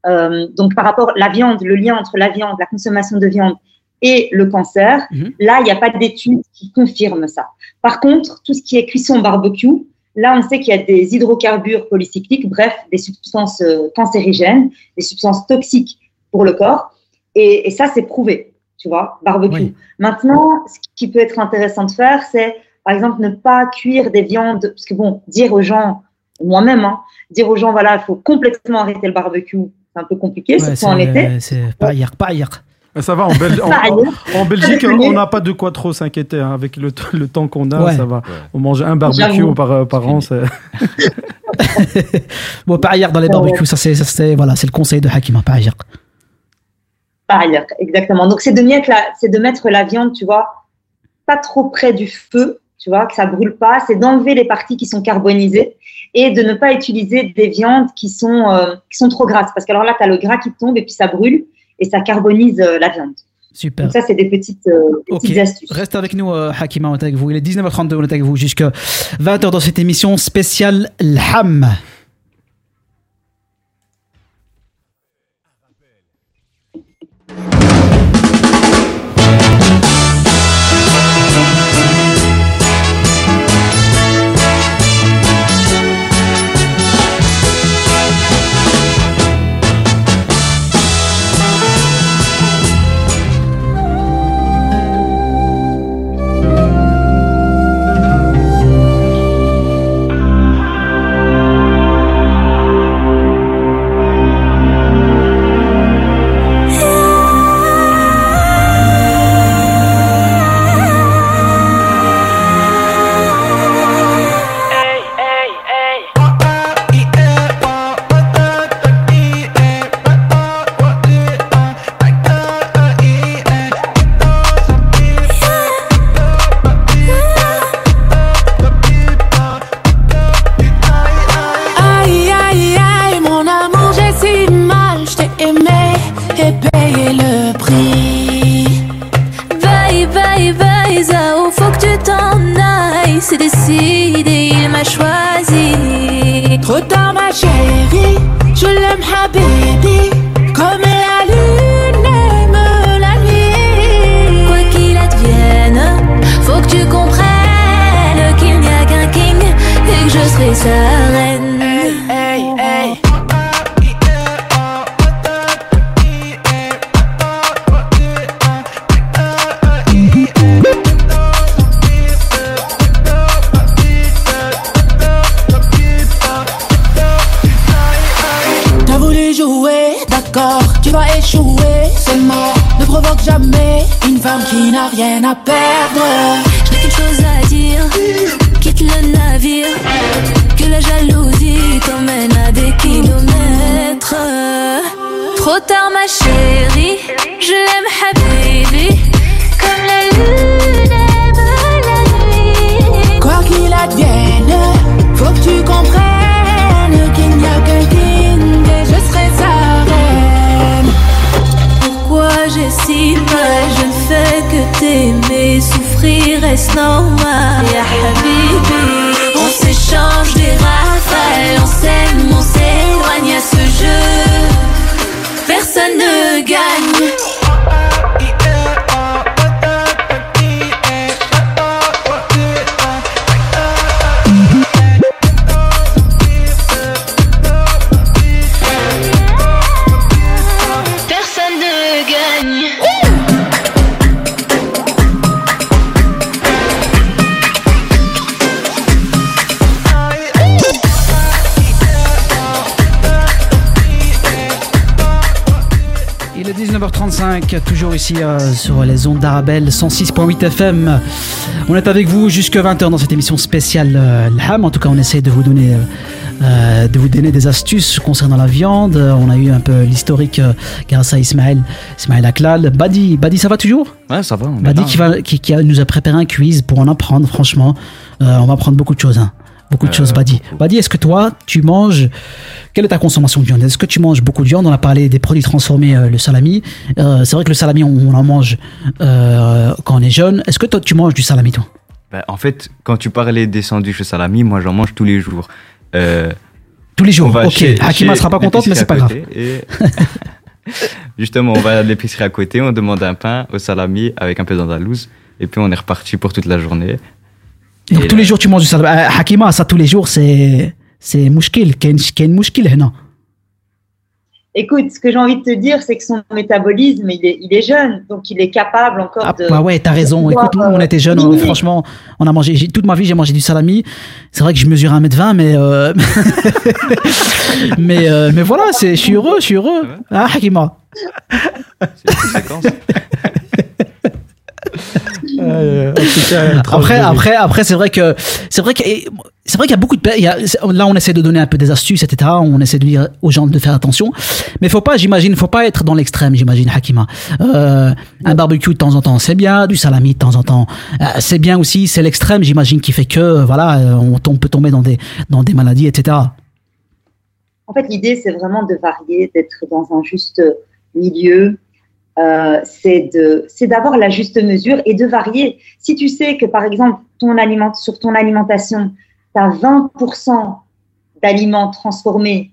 euh, donc par rapport à la viande, le lien entre la viande, la consommation de viande et le cancer, Mhm. là, il n'y a pas d'études qui confirment ça. Par contre, tout ce qui est cuisson barbecue, là, on sait qu'il y a des hydrocarbures polycycliques, bref, des substances euh, cancérigènes, des substances toxiques pour le corps, et, et ça, c'est prouvé, tu vois, barbecue. Oui. Maintenant, ce qui peut être intéressant de faire, c'est, par exemple, ne pas cuire des viandes, parce que bon, dire aux gens, moi-même, hein, dire aux gens, voilà, il faut complètement arrêter le barbecue, un peu compliqué, Ouais, surtout en été. c'est pas hier, pas hier. Mais Ça va, en, Bel- en- Pas ailleurs. Belgique, on n'a pas de quoi trop s'inquiéter. hein. Avec le, temps qu'on a, Ouais. ça va. On mange un barbecue par, par an. Bon, pas hier dans les barbecues, ça c'est voilà, c'est le conseil de Hakima, pas hier. Par ailleurs, exactement. Donc, c'est de mettre la, c'est de mettre la viande, tu vois, pas trop près du feu, tu vois, que ça brûle pas. C'est d'enlever les parties qui sont carbonisées et de ne pas utiliser des viandes qui sont, euh, qui sont trop grasses. Parce que alors là, tu as le gras qui tombe et puis ça brûle et ça carbonise euh, la viande. Super. Donc, ça, c'est des petites, euh, des petites astuces. reste avec nous, euh, Hakima, on est avec vous. Il est 19h32, on est avec vous jusqu'à 20h dans cette émission spéciale L'Ham. Il m'a choisi. Trop tard, ma chérie, je l'aime, rien à perdre. Je n'ai chose à dire, quitte le navire. Que la jalousie t'emmène à des kilomètres. Trop tard, ma chérie, je l'aime, سنوما يا حبيبي. Il est 19h35, toujours ici euh, sur les ondes d'Arabelle 106.8 FM. On est avec vous jusque 20h dans cette émission spéciale euh, L'Ham. En tout cas, on essaie de vous donner, euh, euh, de vous donner des astuces concernant la viande. On a eu un peu l'historique grâce à Ismaël, Ismaël Aklal. Badi, Badi, ça va toujours? Ouais, ça va. Badi qui, va, qui, nous a préparé un quiz pour en apprendre, franchement. On va apprendre beaucoup de choses. hein. Beaucoup de Euh, choses, Badi. Badi, est-ce que toi, tu manges. Quelle est ta consommation de viande? Est-ce que tu manges beaucoup de viande? On a parlé des produits transformés, euh, le salami. Euh, c'est vrai que le salami, on, on en mange euh, quand on est jeune. Est-ce que toi, tu manges du salami, toi? Bah, en fait, quand tu parlais des sandwichs au salami, moi j'en mange tous les jours. Euh, Tous les jours, ok. chez- Hakima chez sera pas contente, mais c'est pas grave. et- Justement, on va à l'épicerie à côté, on demande un pain au salami avec un peu d'andalouse, et puis on est reparti pour toute la journée. Donc tous les jours, tu manges du salami. Euh, Hakima, ça, tous les jours, c'est. C'est mouchkil. Ken mouchkil, non Écoute, ce que j'ai envie de te dire, c'est que son métabolisme, il est, il est jeune, donc il est capable encore Ah, de. bah ouais, t'as raison. Écoute, nous, on euh, était jeunes, diminuer. franchement, on a mangé, toute ma vie, j'ai mangé du salami. C'est vrai que je mesure 1m20, mais, euh, mais, euh, mais voilà, c'est, je suis heureux, je suis heureux. Ah, Hakima. C'est une séquence. Euh, cas, Après, après, après, c'est vrai que, c'est vrai que, c'est vrai qu'il y a beaucoup de, il y a- là, on essaie de donner un peu des astuces, etc. On essaie de dire aux gens de faire attention. Mais faut pas, j'imagine, faut pas être dans l'extrême, j'imagine, Hakima. Euh, un barbecue de temps en temps, c'est bien. Du salami de temps en temps, euh, c'est bien aussi. C'est l'extrême, j'imagine, qui fait que, euh, voilà, on, on peut tomber dans des, dans des maladies, etc. En fait, l'idée, c'est vraiment de varier, d'être dans un juste milieu. Euh, c'est d'avoir la juste mesure et de varier. Si tu sais que, par exemple, ton aliment, sur ton alimentation, tu as 20% d'aliments transformés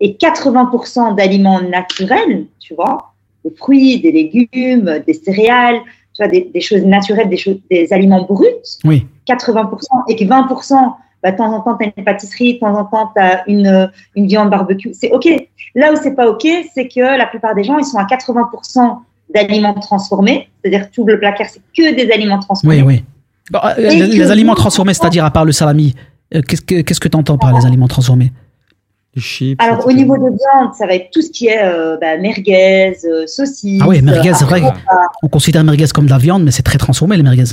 et 80% d'aliments naturels, tu vois, des fruits, des légumes, des céréales, tu vois, des, des choses naturelles, des, choses, des aliments bruts, Oui. 80% et que 20%, bah, de temps en temps, tu as une pâtisserie, de temps en temps, tu as une, une viande barbecue. C'est OK. Là où c'est pas OK, c'est que la plupart des gens, ils sont à 80% d'aliments transformés. C'est-à-dire tout le placard, c'est que des aliments transformés. Oui, oui. Bon, euh, les, aliments transformés, c'est-à-dire à part le salami, euh, qu'est-ce que, qu'est-ce que tu entends par les aliments transformés? Les chips. Alors, au niveau de viande, ça va être tout ce qui est euh, bah, merguez, euh, saucisses. Ah oui, merguez, c'est vrai. On considère merguez comme de la viande, mais c'est très transformé, les merguez.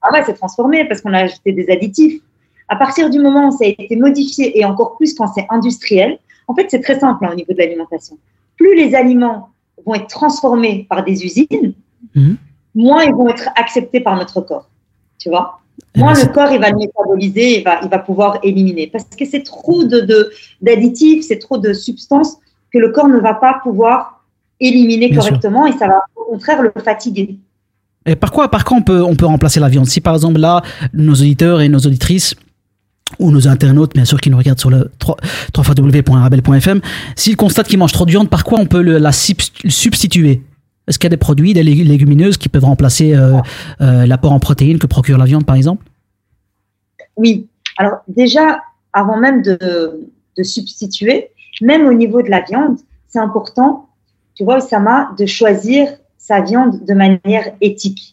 Ah ouais, c'est transformé parce qu'on a ajouté des additifs. À partir du moment où ça a été modifié et encore plus quand c'est industriel, en fait, c'est très simple hein, au niveau de l'alimentation. Plus les aliments vont être transformés par des usines, Mhm. moins ils vont être acceptés par notre corps. Tu vois? Eh Moins ben, le c'est- corps il va le métaboliser, il va, il va pouvoir éliminer. Parce que c'est trop de, de- d'additifs, c'est trop de substances que le corps ne va pas pouvoir éliminer Bien sûr. correctement et ça va au contraire le fatiguer. Et par quoi, par quoi on peut, on peut remplacer la viande? Si par exemple là, nos auditeurs et nos auditrices ou nos internautes, bien sûr, qui nous regardent sur le 3 www.arabelle.fm, s'ils constatent qu'ils mangent trop de viande, par quoi on peut le- la subst- substituer? Est-ce qu'il y a des produits, des lég- légumineuses qui peuvent remplacer euh, euh, l'apport en protéines que procure la viande, par exemple? Oui. Alors déjà, avant même de, de substituer, même au niveau de la viande, c'est important, tu vois, Osama, de choisir sa viande de manière éthique.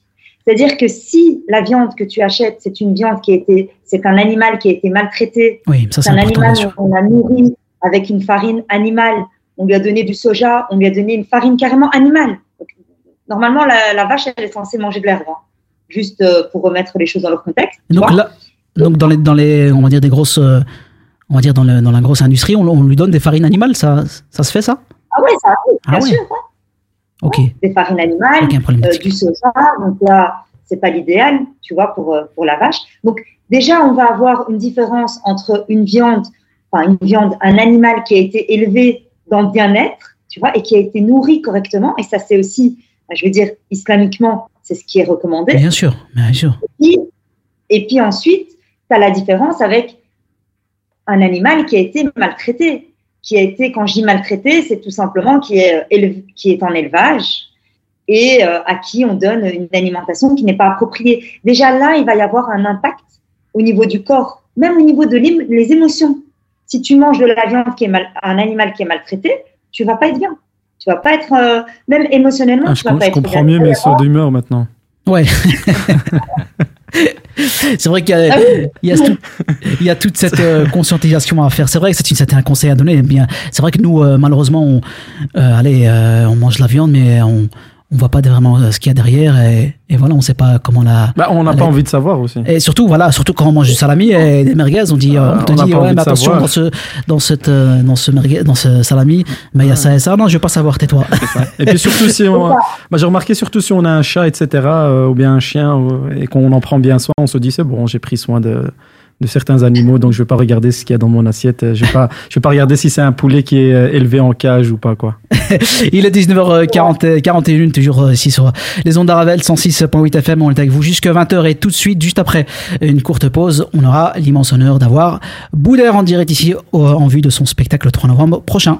C'est-à-dire que si la viande que tu achètes, c'est une viande qui a été, c'est un animal qui a été maltraité, Oui, c'est un animal qu'on a nourri avec une farine animale, on lui a donné du soja, on lui a donné une farine carrément animale. Donc, normalement, la, la vache, elle est censée manger de l'herbe, hein. juste euh, pour remettre les choses dans leur contexte. Donc vois. là, donc dans les, dans les, on va dire des grosses, euh, on va dire dans, le- dans la grosse industrie, on, on lui donne des farines animales, ça, ça se fait ça? Ah ouais, ça arrive, Ah bien sûr. ouais. Ok. Des farines animales, euh, du soja. Donc là, c'est pas l'idéal, tu vois, pour, euh, pour la vache. Donc déjà, on va avoir une différence entre une viande, enfin une viande, un animal qui a été élevé dans le bien-être, tu vois, et qui a été nourri correctement. Et ça, c'est aussi, je veux dire, islamiquement, c'est ce qui est recommandé. Bien sûr, bien sûr. Et Et puis ensuite, tu as la différence avec un animal qui a été maltraité. Qui a été, quand je dis maltraité, c'est tout simplement qui est, élevé- qui est en élevage et euh, à qui on donne une alimentation qui n'est pas appropriée. Déjà là, il va y avoir un impact au niveau du corps, même au niveau de l'ém- les émotions. Si tu manges de la viande qui est mal, un animal qui est maltraité, tu vas pas être bien. Tu vas pas être, euh, même émotionnellement, Ah, tu je, vas com- pas je être comprends bien. mieux mes sauts d'humeur maintenant. Ouais. c'est vrai qu'il y a, Ah oui. y a y toute cette euh, conscientisation à faire. C'est vrai que c'est un conseil à donner. eh Bien, c'est vrai que nous, euh, malheureusement, on, euh, allez, euh, on mange de la viande, mais on on voit pas vraiment euh, ce qu'il y a derrière et, et voilà, on sait pas comment la. Bah, on n'a pas envie de savoir aussi. Et surtout, voilà, surtout quand on mange du salami et des merguez, on dit, euh, on te on dit, pas ouais, mais de attention, savoir. dans ce, dans cette, euh, dans ce merguez, dans ce salami, mais il y a ça et ça. Non, je veux pas savoir, tais-toi. Et puis surtout si on, moi j'ai remarqué surtout si on a un chat, etc., euh, ou bien un chien, euh, et qu'on en prend bien soin, on se dit c'est bon, j'ai pris soin de, de certains animaux, donc je vais pas regarder ce qu'il y a dans mon assiette. euh, Je vais pas, je vais pas regarder si c'est un poulet qui est euh, élevé en cage ou pas quoi. Il est 19h40, 41, toujours euh, ici sur les ondes d'Aravel 106.8 FM. On est avec vous jusqu'à 20h et tout de suite, juste après une courte pause, on aura l'immense honneur d'avoir Boudère en direct ici en vue de son spectacle le 3 novembre prochain.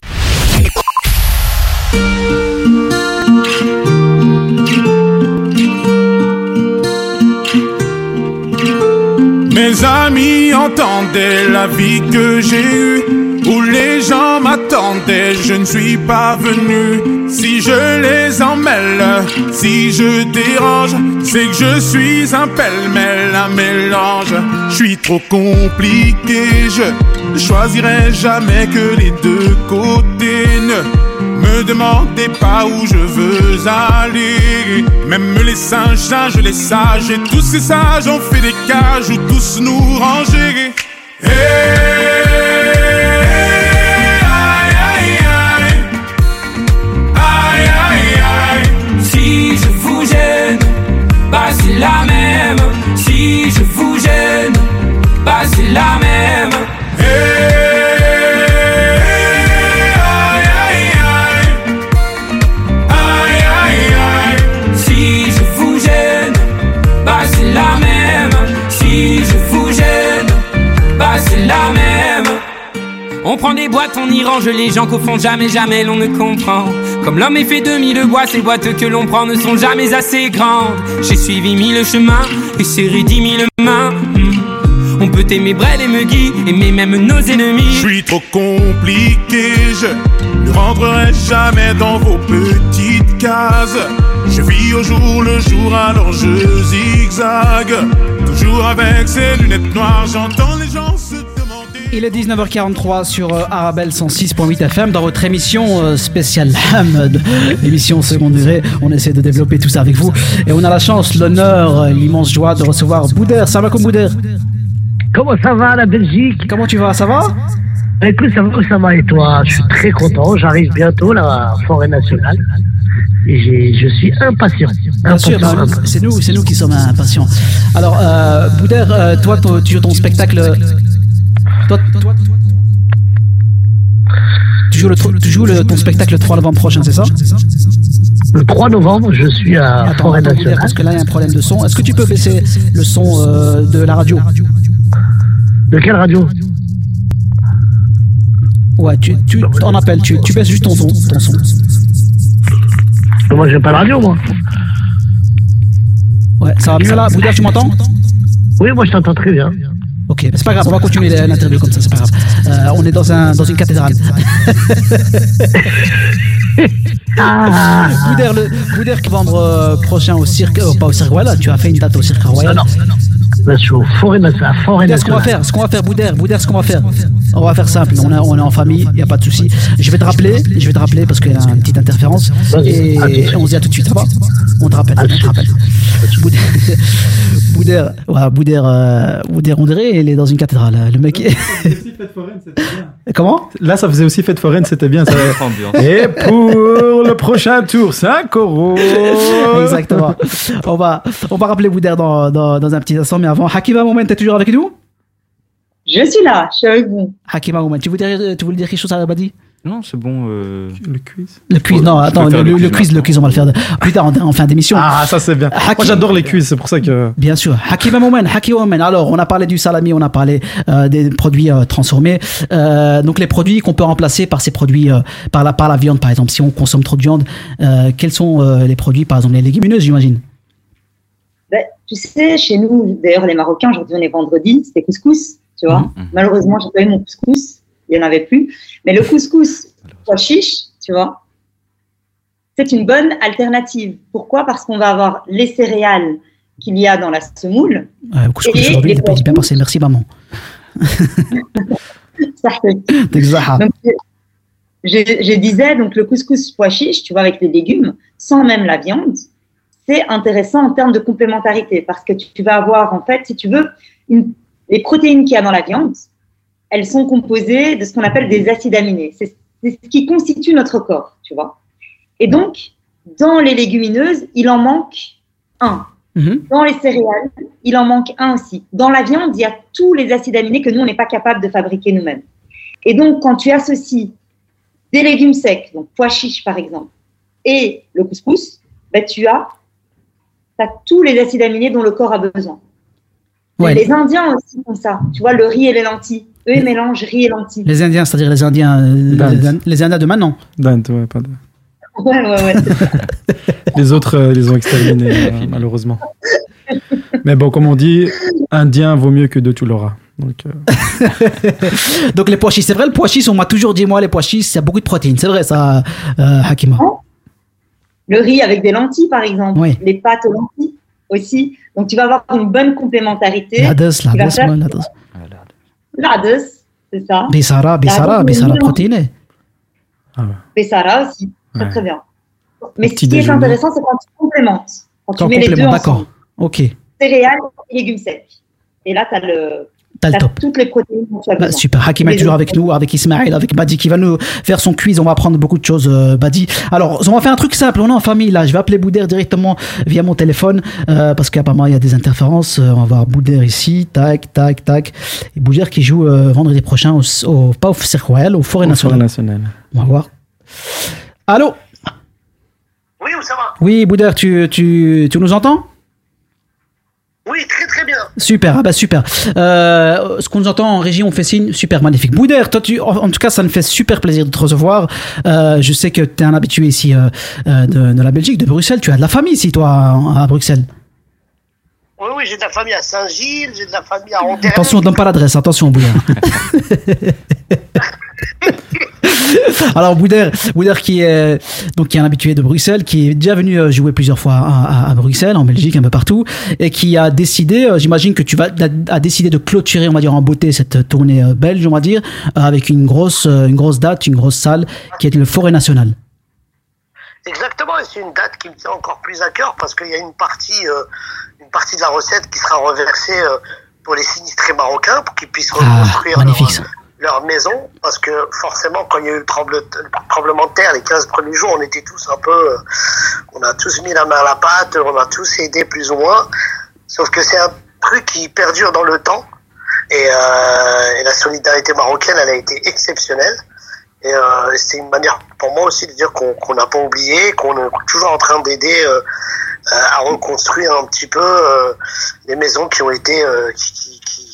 Mes amis entendaient la vie que j'ai eue, où les gens m'attendaient, je ne suis pas venu. Si je les emmêle, si je dérange, c'est que je suis un pêle-mêle, un mélange. Je suis trop compliqué, je choisirai jamais que les deux côtés. Ne me demandez pas où je veux aller. Même les singes, singes, les sages, et tous ces sages ont fait des cages où tous nous ranger. Hey, vous gêne, bah la même. Si je vous gêne, bah c'est la même. Prend des boîtes, on y range les gens qu'au fond jamais, jamais l'on ne comprend. Comme l'homme est fait de mille bois, ces boîtes que l'on prend ne sont jamais assez grandes. J'ai suivi mille chemins et serré dix mille mains. On peut aimer Brel et Megui, aimer même nos ennemis. Je suis trop compliqué, je ne rentrerai jamais dans vos petites cases. Je vis au jour le jour, alors je zigzague. Toujours avec ces lunettes noires, j'entends les gens. Il est 19h43 sur euh, Arabelle 106.8 FM dans votre émission euh, spéciale Hamd, l'émission second degré. On essaie de développer tout ça avec vous et on a la chance, l'honneur, euh, l'immense joie de recevoir Boudère. Ça va comme Boudère Comment ça va la Belgique? Comment tu vas? Ça va? Écoute, ça va, ça va et toi? Je suis très content. J'arrive bientôt à Forêt Nationale. Et je suis impatient. Bien sûr, bah, c'est nous, c'est nous qui sommes impatients. Alors, euh, Boudère, toi, tu joues ton spectacle. Toi, toi- tu joues, le, tu joues le- ton spectacle le 3 novembre prochain, c'est ça? Le 3 novembre, je suis à Attends, Forêt Nationale. parce que là, il y a un problème de son. Est-ce que tu peux baisser le son euh, de la radio? De quelle radio? Ouais, tu, tu en appelles, tu, tu baisses juste ton son. Ton son. Moi, j'ai pas de radio, moi. Ouais, ça va mieux là? Boudère, tu m'entends? Oui, moi, je t'entends très bien. Ok, mais c'est pas grave, on va continuer l'interview comme ça, c'est pas grave. Euh, on est dans, un, dans une cathédrale. Ah. Boudère, le, Boudère qui va vendre euh, prochain au cirque, euh, pas au cirque Royal, tu as fait une date au cirque Royal. Là, je suis au Forêt Boudère, ce qu'on va faire, ce qu'on va faire, Boudère, Boudère, ce qu'on va faire. On va faire simple. On, a- on est en famille, il n'y a pas de souci. Je vais te rappeler, je vais te rappeler parce qu'il y a une petite interférence. Et on se dit à tout de suite, ça va? On te rappelle, on te rappelle. Boudère, Boudère, ouais, Boudère, euh, Boudère, on dirait, il est dans une cathédrale. Le mec. Comment? Là, ça faisait aussi fête foraine, c'était bien. Ça... Ambiance. Et pour le prochain tour, 5 euros. Exactement. On va, on va rappeler Boudère dans, dans, dans un petit instant, mais avant, Hakima Moment, t'es toujours avec nous? Je suis là, je suis avec vous. Hakima Moment, tu voulais dire, tu voulais dire quelque chose à Badi Non, c'est bon. euh, Le quiz. Le quiz, non, attends, le, le- le le quiz le quiz, on va le faire de- plus tard en, en fin d'émission. Ah, ça c'est bien. Moi j'adore les quiz, c'est pour ça que. Bien sûr. Hakim Amoumen, Hakim Amoumen. Alors, on a parlé du salami, on a parlé euh, des produits euh, transformés. Euh, donc, les produits qu'on peut remplacer par ces produits, euh, par, la, par la viande, par exemple. Si on consomme trop de viande, euh, quels sont euh, les produits, par exemple, les légumineuses, j'imagine? Ben, tu sais, chez nous, d'ailleurs, les Marocains, aujourd'hui, on est vendredi, c'était couscous, tu vois. Mhm. Malheureusement, j'ai pas eu mon couscous, il n'y en avait plus. Mais le couscous, pois chiche, tu vois, c'est une bonne alternative. Pourquoi? Parce qu'on va avoir les céréales qu'il y a dans la semoule. euh, Couscous aujourd'hui, pas dit bien passé. Merci, maman. Donc, je, je disais, donc le couscous pois chiche, tu vois, avec les légumes, sans même la viande, c'est intéressant en termes de complémentarité parce que tu vas avoir, en fait, si tu veux, une- les protéines qu'il y a dans la viande, elles sont composées de ce qu'on appelle des acides aminés. C'est ce qui constitue notre corps, tu vois. Et donc, dans les légumineuses, il en manque un. Mhm. Dans les céréales, il en manque un aussi. Dans la viande, il y a tous les acides aminés que nous, on n'est pas capable de fabriquer nous-mêmes. Et donc, quand tu associes des légumes secs, donc pois chiches par exemple, et le couscous, ben, tu as, as tous les acides aminés dont le corps a besoin. Ouais. Les Indiens aussi font ça. Tu vois, le riz et les lentilles. Eux, ils mélangent riz et lentilles. Les Indiens, c'est-à-dire les Indiens, euh, les, les Indiens de maintenant. Dante, ouais, pas de- Ouais, ouais, ouais. c'est ça. Les autres, euh, les ont exterminés, euh, malheureusement. Mais bon, comme on dit, indien vaut mieux que de tout l'aura. Donc, euh, Donc, les pois chiches, c'est vrai, le pois chiche, on m'a toujours dit, moi, les pois chiches, il y a beaucoup de protéines. C'est vrai, ça, euh, Hakima. Le riz avec des lentilles, par exemple. Oui. Les pâtes aux lentilles aussi. Donc, tu vas avoir une bonne complémentarité. L'ades, qui va l'ades, L'ades, c'est ça. Bissara, Bissara, Bissara protéinée. Bessara aussi, très Ouais. très bien. Mais ce qui est intéressant, c'est quand tu complémentes. Quand tu En mets les deux ensemble. d'accord. Ok. Céréales et légumes secs. Et là, tu as, le, T'as le top. toutes les protéines Bah, super, Hakim est toujours avec nous, avec Ismaël, avec Badi qui va nous faire son quiz. On va apprendre beaucoup de choses, euh, Badi. Alors, on va faire un truc simple. On est en famille là. Je vais appeler Boudère directement via mon téléphone euh, parce qu'apparemment il y a des interférences. Euh, on va voir Boudère ici, tac, tac, tac. Et Boudère qui joue euh, vendredi prochain au, au pas au Cirque Royal, au Forêt Nationale. nationale. On va voir. Allô? Oui, ça va Oui, Boudère, tu, tu, tu nous entends? Oui, très très bien. Super, ah bah super. Euh, ce qu'on nous entend en régie, on fait signe, super magnifique. Boudère, toi, tu, en, en tout cas, ça me fait super plaisir de te recevoir. Euh, je sais que tu es un habitué ici euh, euh, de, de la Belgique, de Bruxelles. Tu as de la famille ici, toi, à, à Bruxelles. Oui, oui, j'ai de la famille à Saint-Gilles, j'ai de la famille à Anderlecht. Attention, donne pas l'adresse, attention, Boudère. Alors Boudère, Boudère qui est donc qui est un habitué de Bruxelles, qui est déjà venu euh, jouer plusieurs fois à, à- à Bruxelles, en Belgique, un peu partout, et qui a décidé, euh, j'imagine que tu vas a, a décidé de clôturer, on va dire en beauté cette tournée euh, belge, on va dire, euh, avec une grosse euh, une grosse date, une grosse salle, qui est le Forêt National. Exactement, et c'est une date qui me tient encore plus à cœur parce qu'il y a une partie, euh, une partie de la recette qui sera reversée euh, pour les sinistrés marocains pour qu'ils puissent reconstruire Ah, magnifique, leur, leur maison. Parce que forcément, quand il y a eu le, tremble- le tremblement de terre les 15 premiers jours, on était tous un peu. euh, on a tous mis la main à la pâte, on a tous aidé plus ou moins. Sauf que c'est un truc qui perdure dans le temps. Et, euh, la solidarité marocaine, elle a été exceptionnelle. Et euh, c'est une manière pour moi aussi de dire qu'on n'a pas oublié, qu'on est toujours en train d'aider euh, à reconstruire un petit peu les maisons qui ont été qui, qui, qui,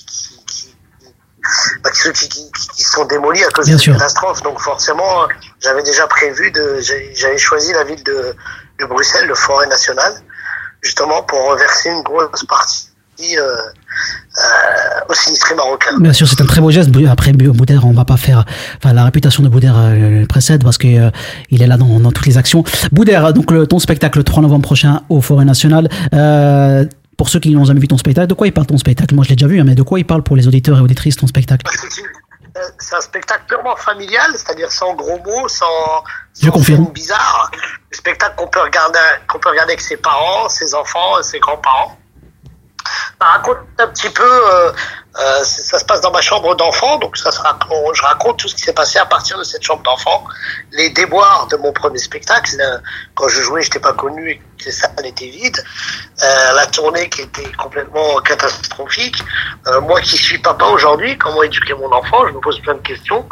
bah, qui- qui- qui- qui sont démolies à cause de la catastrophe. Donc forcément, j'avais déjà prévu de, j'avais choisi la ville de, de Bruxelles, le Forêt National, justement pour reverser une grosse partie euh, euh, aux sinistrés marocains. Bien sûr, c'est un très beau geste. Après, Bou- Boudère, on va pas faire. Enfin, la réputation de Boudère euh, le précède parce que il est là dans, dans toutes les actions. Boudère, donc le, ton spectacle le 3 novembre prochain au Forêt National. Pour ceux qui n'ont jamais vu ton spectacle, de quoi il parle ton spectacle? Moi, je l'ai déjà vu, hein, mais de quoi il parle pour les auditeurs et auditrices ton spectacle? Euh, C'est un spectacle purement familial, c'est-à-dire sans gros mots, sans, Je confirme. Le spectacle qu'on peut regarder, qu'on peut regarder avec ses parents, ses enfants, ses grands-parents. Ça raconte un petit peu, euh, euh, ça se passe dans ma chambre d'enfant, donc ça se raconte, je raconte tout ce qui s'est passé à partir de cette chambre d'enfant, les déboires de mon premier spectacle. euh, Quand je jouais, je n'étais pas connu et les salles étaient vides. Euh, la tournée qui était complètement catastrophique. Moi qui suis papa aujourd'hui, comment éduquer mon enfant Je me pose plein de questions.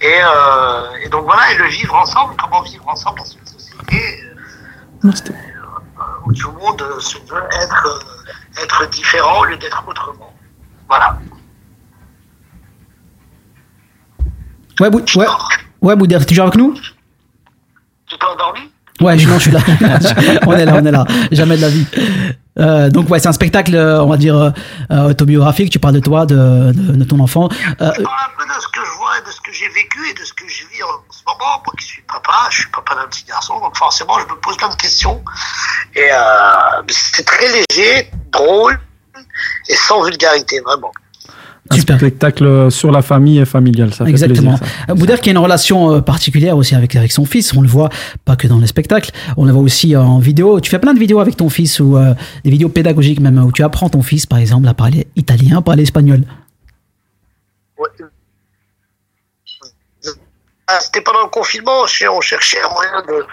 Et, et donc voilà, et le vivre ensemble, comment vivre ensemble dans une société tout le monde euh, se veut être, euh, être différent au lieu d'être autrement. Voilà. Ouais, Bou- ouais, ouais Bouder, t'es toujours avec nous? Tu t'es endormi? Ouais, je, non, je suis là. on est là, on est là. Jamais de la vie. Euh, donc ouais, c'est un spectacle, on va dire euh, autobiographique. Tu parles de toi, de, de, de ton enfant. Euh, Je parle un peu de ce que je vois de ce que j'ai vécu et de ce que je vis en moment. Moi qui suis papa, je suis papa d'un petit garçon, donc forcément je me pose plein de questions. Et euh, c'est très léger, drôle et sans vulgarité, vraiment. Un spectacle sur la famille et familial, ça fait Exactement. plaisir. ça. Euh, qui a une relation euh, particulière aussi avec, avec son fils, on le voit pas que dans les spectacles, on le voit aussi en vidéo. Tu fais plein de vidéos avec ton fils ou euh, des vidéos pédagogiques même où tu apprends ton fils par exemple à parler italien, à parler espagnol. Ah, C'était pendant le confinement, on cherchait un moyen de,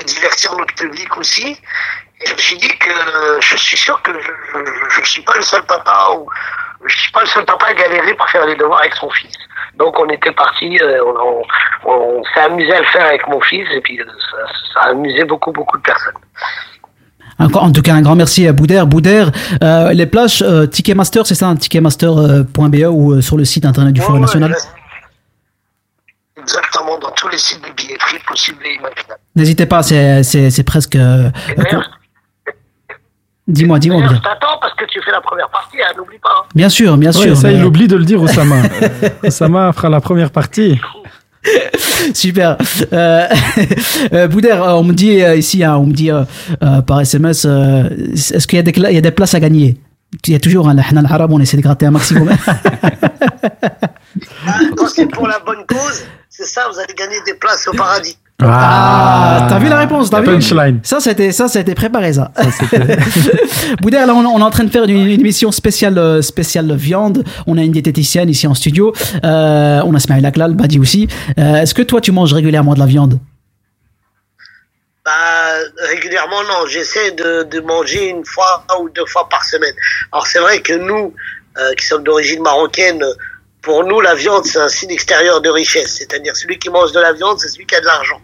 de divertir notre public aussi. Et je me suis dit que je suis sûr que je ne suis pas le seul papa ou je suis pas le seul papa à galérer pour faire les devoirs avec son fils. Donc on était parti, euh, on, on- on s'est amusé à le faire avec mon fils et puis euh, ça, ça a amusé beaucoup beaucoup de personnes. En tout cas, un grand merci à Bouder. Bouder, euh, les plages euh, Ticketmaster, c'est ça, un ticketmaster.be ou sur le site internet du Forum National? Exactement dans tous les sites de billetterie possibles et imaginables. N'hésitez pas, c'est presque. euh, dis-moi, dis-moi, Bouder. je t'attends parce que tu fais la première partie, hein, n'oublie pas. hein. Bien sûr, bien Ouais, sûr. ça, mais- il oublie de le dire, Oussama. Oussama fera la première partie. Super. Euh, euh, Bouder, euh, on me dit euh, ici, hein, on me dit par SMS, euh, est-ce qu'il y, y a des places à gagner? Il y a toujours un Hana al-Arab, on essaie de gratter un maximum. Quand c'est pour la bonne cause, c'est ça, vous allez gagner des places au paradis. Ah, t'as vu la réponse, t'as vu Punchline. Ça, c'était ça, ça a été préparé ça. Bouder, là, on, on est en train de faire une, une émission spéciale, euh, spéciale viande. On a une diététicienne ici en studio. Euh, on a Smaïl Aklal, Badi aussi. Euh, Est-ce que toi, tu manges régulièrement de la viande? Bah, régulièrement, non. J'essaie de, de manger une fois ou deux fois par semaine. Alors, c'est vrai que nous, euh, qui sommes d'origine marocaine, pour nous, la viande, c'est un signe extérieur de richesse. C'est-à-dire, celui qui mange de la viande, c'est celui qui a de l'argent.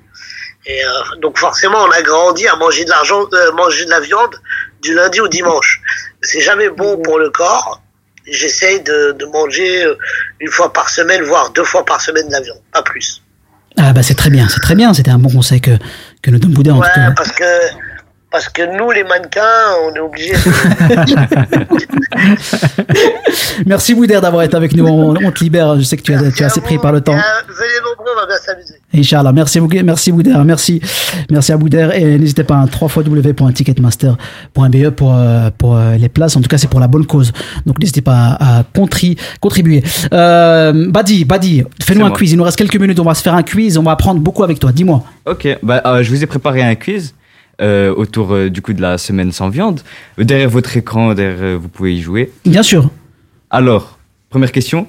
Et euh, donc, forcément, on a grandi à manger de l'argent, euh, manger de la viande du lundi au dimanche. C'est jamais bon pour le corps. J'essaie de, de manger euh, une fois par semaine, voire deux fois par semaine de la viande, pas plus. Ah bah c'est très bien, c'est très bien. C'était un bon conseil que que nous donne Bouder en tout cas. Ouais, parce que parce que nous, les mannequins, on est obligés. Merci Bouder d'avoir été avec nous. On, on te libère. Je sais que tu, as, tu es assez pris par le temps. Venez nombreux, on va bien s'amuser. Inch'Allah. Merci, merci Bouder. Merci. Merci à Bouder. Et n'hésitez pas à 3 www.ticketmaster.be pour, euh, pour euh, les places. En tout cas, c'est pour la bonne cause. Donc n'hésitez pas à, à contri- contribuer. Euh, Badi, Badi, fais-nous un moi. quiz. Il nous reste quelques minutes. On va se faire un quiz. On va apprendre beaucoup avec toi. Dis-moi. Ok, bah, euh, je vous ai préparé un quiz euh, autour euh, du coup de la semaine sans viande. Derrière votre écran, derrière, euh, vous pouvez y jouer. Bien sûr. Alors, première question.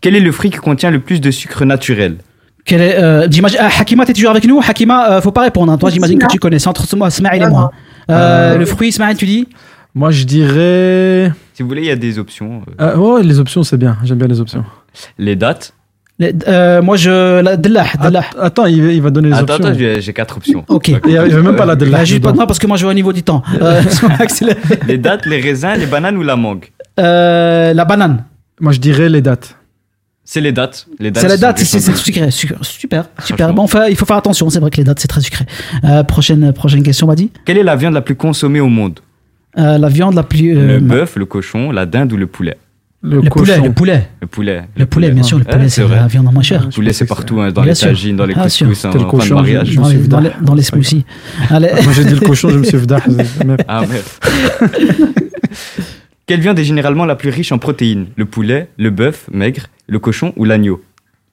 Quel est le fruit qui contient le plus de sucre naturel? Quel est, euh, j'imagine- Hakima, t'es toujours avec nous? Hakima, euh, faut pas répondre. hein. Toi, j'imagine que tu connais. C'est entre moi, Smaïl et moi. Euh, Euh, le fruit, Smaïl, tu dis? Moi, je dirais. Si vous voulez, il y a des options. ouais, les options, c'est bien. J'aime bien les options. Les dates. Les- euh, Moi, je. La, Dellah. Attends, il, va- il va donner les Attends, options. attends, j'ai quatre options. Ok. Il y a- même pas la de Bah, la. juste pas non, parce que moi, je vais au niveau du temps. Euh. Les dates, les raisins, les bananes ou la mangue? Euh, la banane. Moi, je dirais les dates. C'est les dates. Les dates C'est la sont date, des c'est sucré. Super, super. super. Bon, enfin, il faut faire attention. C'est vrai que les dates, c'est très sucré. Euh, prochaine, prochaine question, Badi. Quelle est la viande la plus consommée au monde? Euh, la viande la plus. euh, Le bœuf, le cochon, la dinde ou le poulet? Le, le poulet, le poulet. Le poulet. Le poulet, bien sûr, le Ouais, poulet, c'est la viande en moins chère. Le poulet, c'est partout, hein, dans Bien les sûr. tagines, dans les couscous, en C'était le fin de cochon, mariage. je Dans me les, suis dans les, vdah. dans les smoothies. Allez. Moi, j'ai dit le cochon, je me suis vdah. Ah, merde. Quelle viande est généralement la plus riche en protéines? Le poulet, le bœuf, maigre, le cochon ou l'agneau?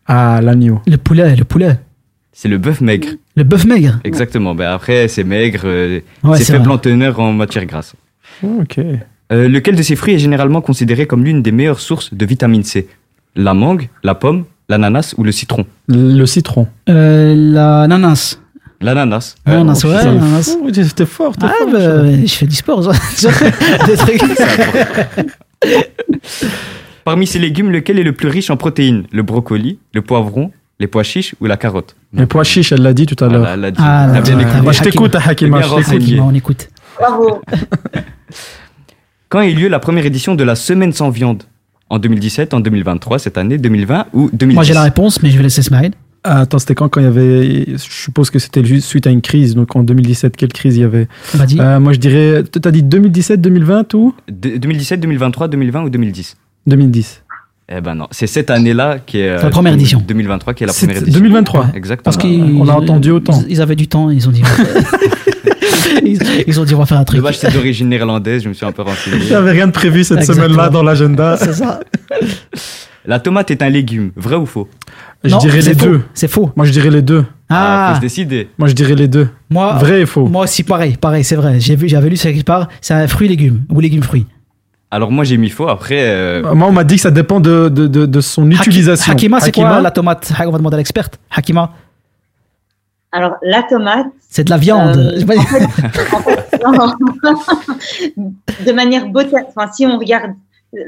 Ah, l'agneau. Le poulet, le poulet. C'est le bœuf maigre. Le bœuf maigre. Exactement. Ben après, c'est maigre, euh, Ouais, c'est c'est faible vrai. en teneur en matière grasse. Ok. Euh, lequel de ces fruits est généralement considéré comme l'une des meilleures sources de vitamine C? La mangue, la pomme, l'ananas ou le citron? Le citron. Euh, L'ananas. L'ananas. L'ananas, ouais, l'ananas. Oh, T'es fort, t'es Ah, fort. bah, je fais du sport. ça. Des trucs. Parmi ces légumes, lequel est le plus riche en protéines? Le brocoli, le poivron, les pois chiches ou la carotte? Les pois chiches, elle l'a dit tout à l'heure. Voilà, elle l'a dit. Ah, T'as bien ouais, écouté. Moi, je t'écoute. Hakima, on écoute. Bravo. Quand a eu lieu la première édition de la Semaine sans viande En 2017, en 2023, cette année, 2020 ou 2010 Moi, j'ai la réponse, mais je vais laisser Smaïl. Ah, attends, c'était quand, quand il y avait. Je suppose que c'était juste suite à une crise. Donc en 2017, quelle crise il y avait Vas-y. Euh, Moi, je dirais. T'as dit 2017, 2020 ou De- 2017, 2023, 2020 ou 2010 2010. Eh ben non, c'est cette année-là qui est. euh, C'est la première édition. 2023 qui est la première édition. 2023. Exactement. Parce qu'ils on a entendu autant. Ils, ils avaient du temps, ils ont dit. ils, ils ont dit, on va faire un Le truc. vache, c'est d'origine néerlandaise, je me suis un peu renseigné. Avait rien de prévu cette semaine-là dans l'agenda. C'est ça. La tomate est un légume, vrai ou faux? Je Non, dirais les faux. deux. C'est faux. Moi, je dirais les deux. Ah, Ah, faut se décider. Moi, je dirais les deux. moi, Vrai et faux. moi aussi, pareil, pareil, c'est vrai. J'ai vu, j'avais lu ça quelque part. C'est un fruit légume ou légume fruit. Alors moi j'ai mis faux, après... euh, Moi, on m'a dit que ça dépend de, de, de, de son utilisation. Hakima, c'est quoi Hakima la tomate On va demander à l'experte. Hakima, Alors, la tomate, c'est de la viande. Euh, en fait, en fait, non. de manière botanique, enfin, si on regarde,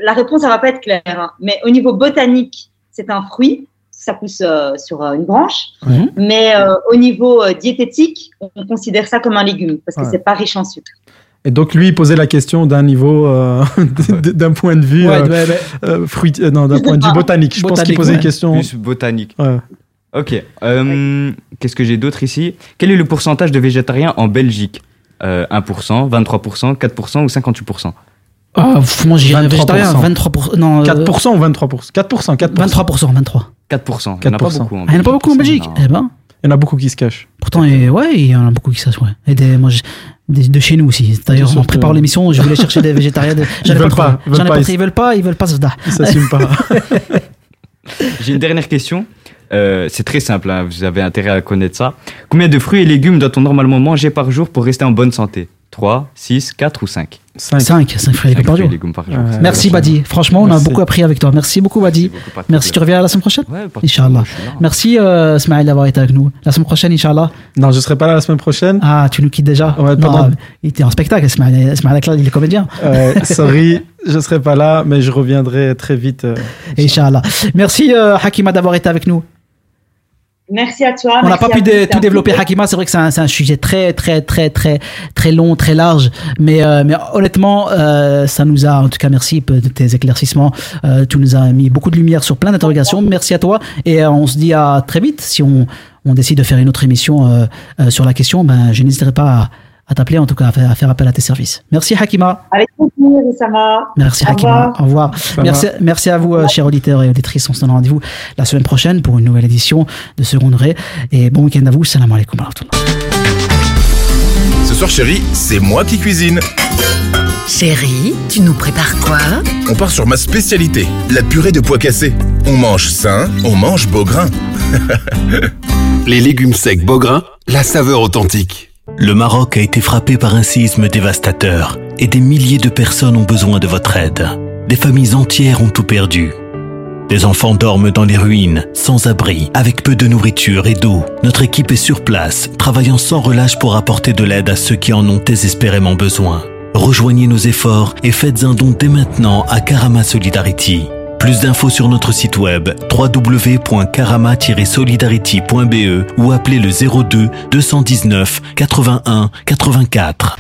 la réponse, ça va pas être claire, hein, mais au niveau botanique, c'est un fruit, ça pousse euh, sur euh, une branche, Mhm. mais euh, au niveau euh, diététique, on considère ça comme un légume parce que Ouais. c'est pas riche en sucre. Et donc, lui, il posait la question d'un niveau, euh, d'un point de vue, Ouais, euh, ouais, ouais. euh, fruit- euh, non, d'un point de vue botanique. Je pense qu'il Botanique, posait ouais. une question. Plus botanique. Ouais. Ok. euh, Qu'est-ce que j'ai d'autre ici? Quel est le pourcentage de végétariens en Belgique? Euh, 1%, 23%, 4% ou 58% Ah, moi, j'irais 23%. végétarien. 23%. Non, euh, 4% ou 23% 4%, 4%. 23%, 23. 4%. Il n'y en a pas 4%. beaucoup en Ah, il n'y en a pas beaucoup en Belgique. Non. Eh ben. Il y en a beaucoup qui se cachent. Pourtant, et, ouais, il y en a beaucoup qui savent. Ouais. Et des, moi, je- des- de chez nous aussi. D'ailleurs, sûr préparant que- l'émission, je voulais chercher des végétariens. de- ai veulent pas ils veulent pas, ils-. Ils veulent pas, ils veulent pas se Ils s'assument pas. J'ai une dernière question. Euh, c'est très simple, hein, vous avez intérêt à connaître ça. Combien de fruits et légumes doit-on normalement manger par jour pour rester en bonne santé? 3, 6, 4 ou 5 5. 5, 5 fruits et légumes par jour. légumes par jour. Ouais. Merci Badi. Franchement, on a Merci. beaucoup appris avec toi. Merci beaucoup Badi. beaucoup, Merci. Tu reviens la semaine prochaine? Ouais, Inch'Allah. Merci euh, Smaïl d'avoir été avec nous. La semaine prochaine, Inch'Allah. Non, je serai pas là la semaine prochaine. Ah, tu nous quittes déjà? Ouais, Non, Il était en spectacle, Smaïl. Smaïl il est comédien. Euh, sorry, je serai pas là, mais je reviendrai très vite. euh, Inch'Allah. Merci euh, Hakima d'avoir été avec nous. Merci à toi. On n'a pas pu tout développer. Hakima, c'est vrai que c'est un, sujet très très très très très long, très large, mais euh, mais honnêtement, euh, ça nous a, en tout cas, merci de tes éclaircissements, euh, tu nous as mis beaucoup de lumière sur plein d'interrogations. Merci à toi et on se dit à très vite si on on décide de faire une autre émission sur la question, ben je n'hésiterai pas à, à t'appeler, en tout cas à faire, à faire appel à tes services. Merci Hakima. Avec plaisir, Oussama. Merci Au Hakima. revoir. Au revoir. Merci, merci à vous, euh, chers auditeurs et auditrices. On se donne rendez-vous la semaine prochaine pour une nouvelle édition de Second Degré. Et bon week-end à vous. Salam alaikum. Ce soir, chérie, c'est moi qui cuisine. Chérie, tu nous prépares quoi? On part sur ma spécialité, la purée de pois cassés. On mange sain, on mange beau grain. Les légumes secs Beaugrain, la saveur authentique. Le Maroc a été frappé par un séisme dévastateur et des milliers de personnes ont besoin de votre aide. Des familles entières ont tout perdu. Des enfants dorment dans les ruines, sans abri, avec peu de nourriture et d'eau. Notre équipe est sur place, travaillant sans relâche pour apporter de l'aide à ceux qui en ont désespérément besoin. Rejoignez nos efforts et faites un don dès maintenant à Karama Solidarity. Plus d'infos sur notre site web www.karama-solidarity.be ou appelez le 02 219 81 84.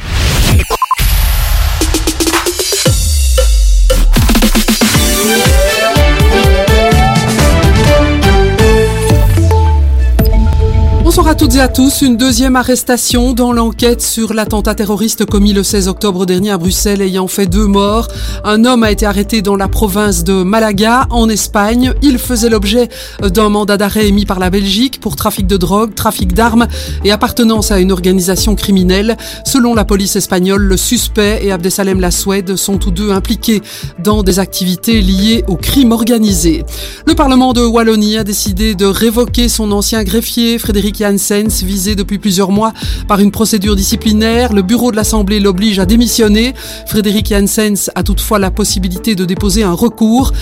Bonsoir à toutes et à tous, une deuxième arrestation dans l'enquête sur l'attentat terroriste commis le 16 octobre dernier à Bruxelles ayant fait deux morts. Un homme a été arrêté dans la province de Malaga, en Espagne. Il faisait l'objet d'un mandat d'arrêt émis par la Belgique pour trafic de drogue, trafic d'armes et appartenance à une organisation criminelle. Selon la police espagnole, le suspect et Abdesalem Lassoued sont tous deux impliqués dans des activités liées au crime organisé. Le Parlement de Wallonie a décidé de révoquer son ancien greffier, Frédéric Janssens, visé depuis plusieurs mois par une procédure disciplinaire. Le bureau de l'Assemblée l'oblige à démissionner. Frédéric Janssens a toutefois la possibilité de déposer un recours.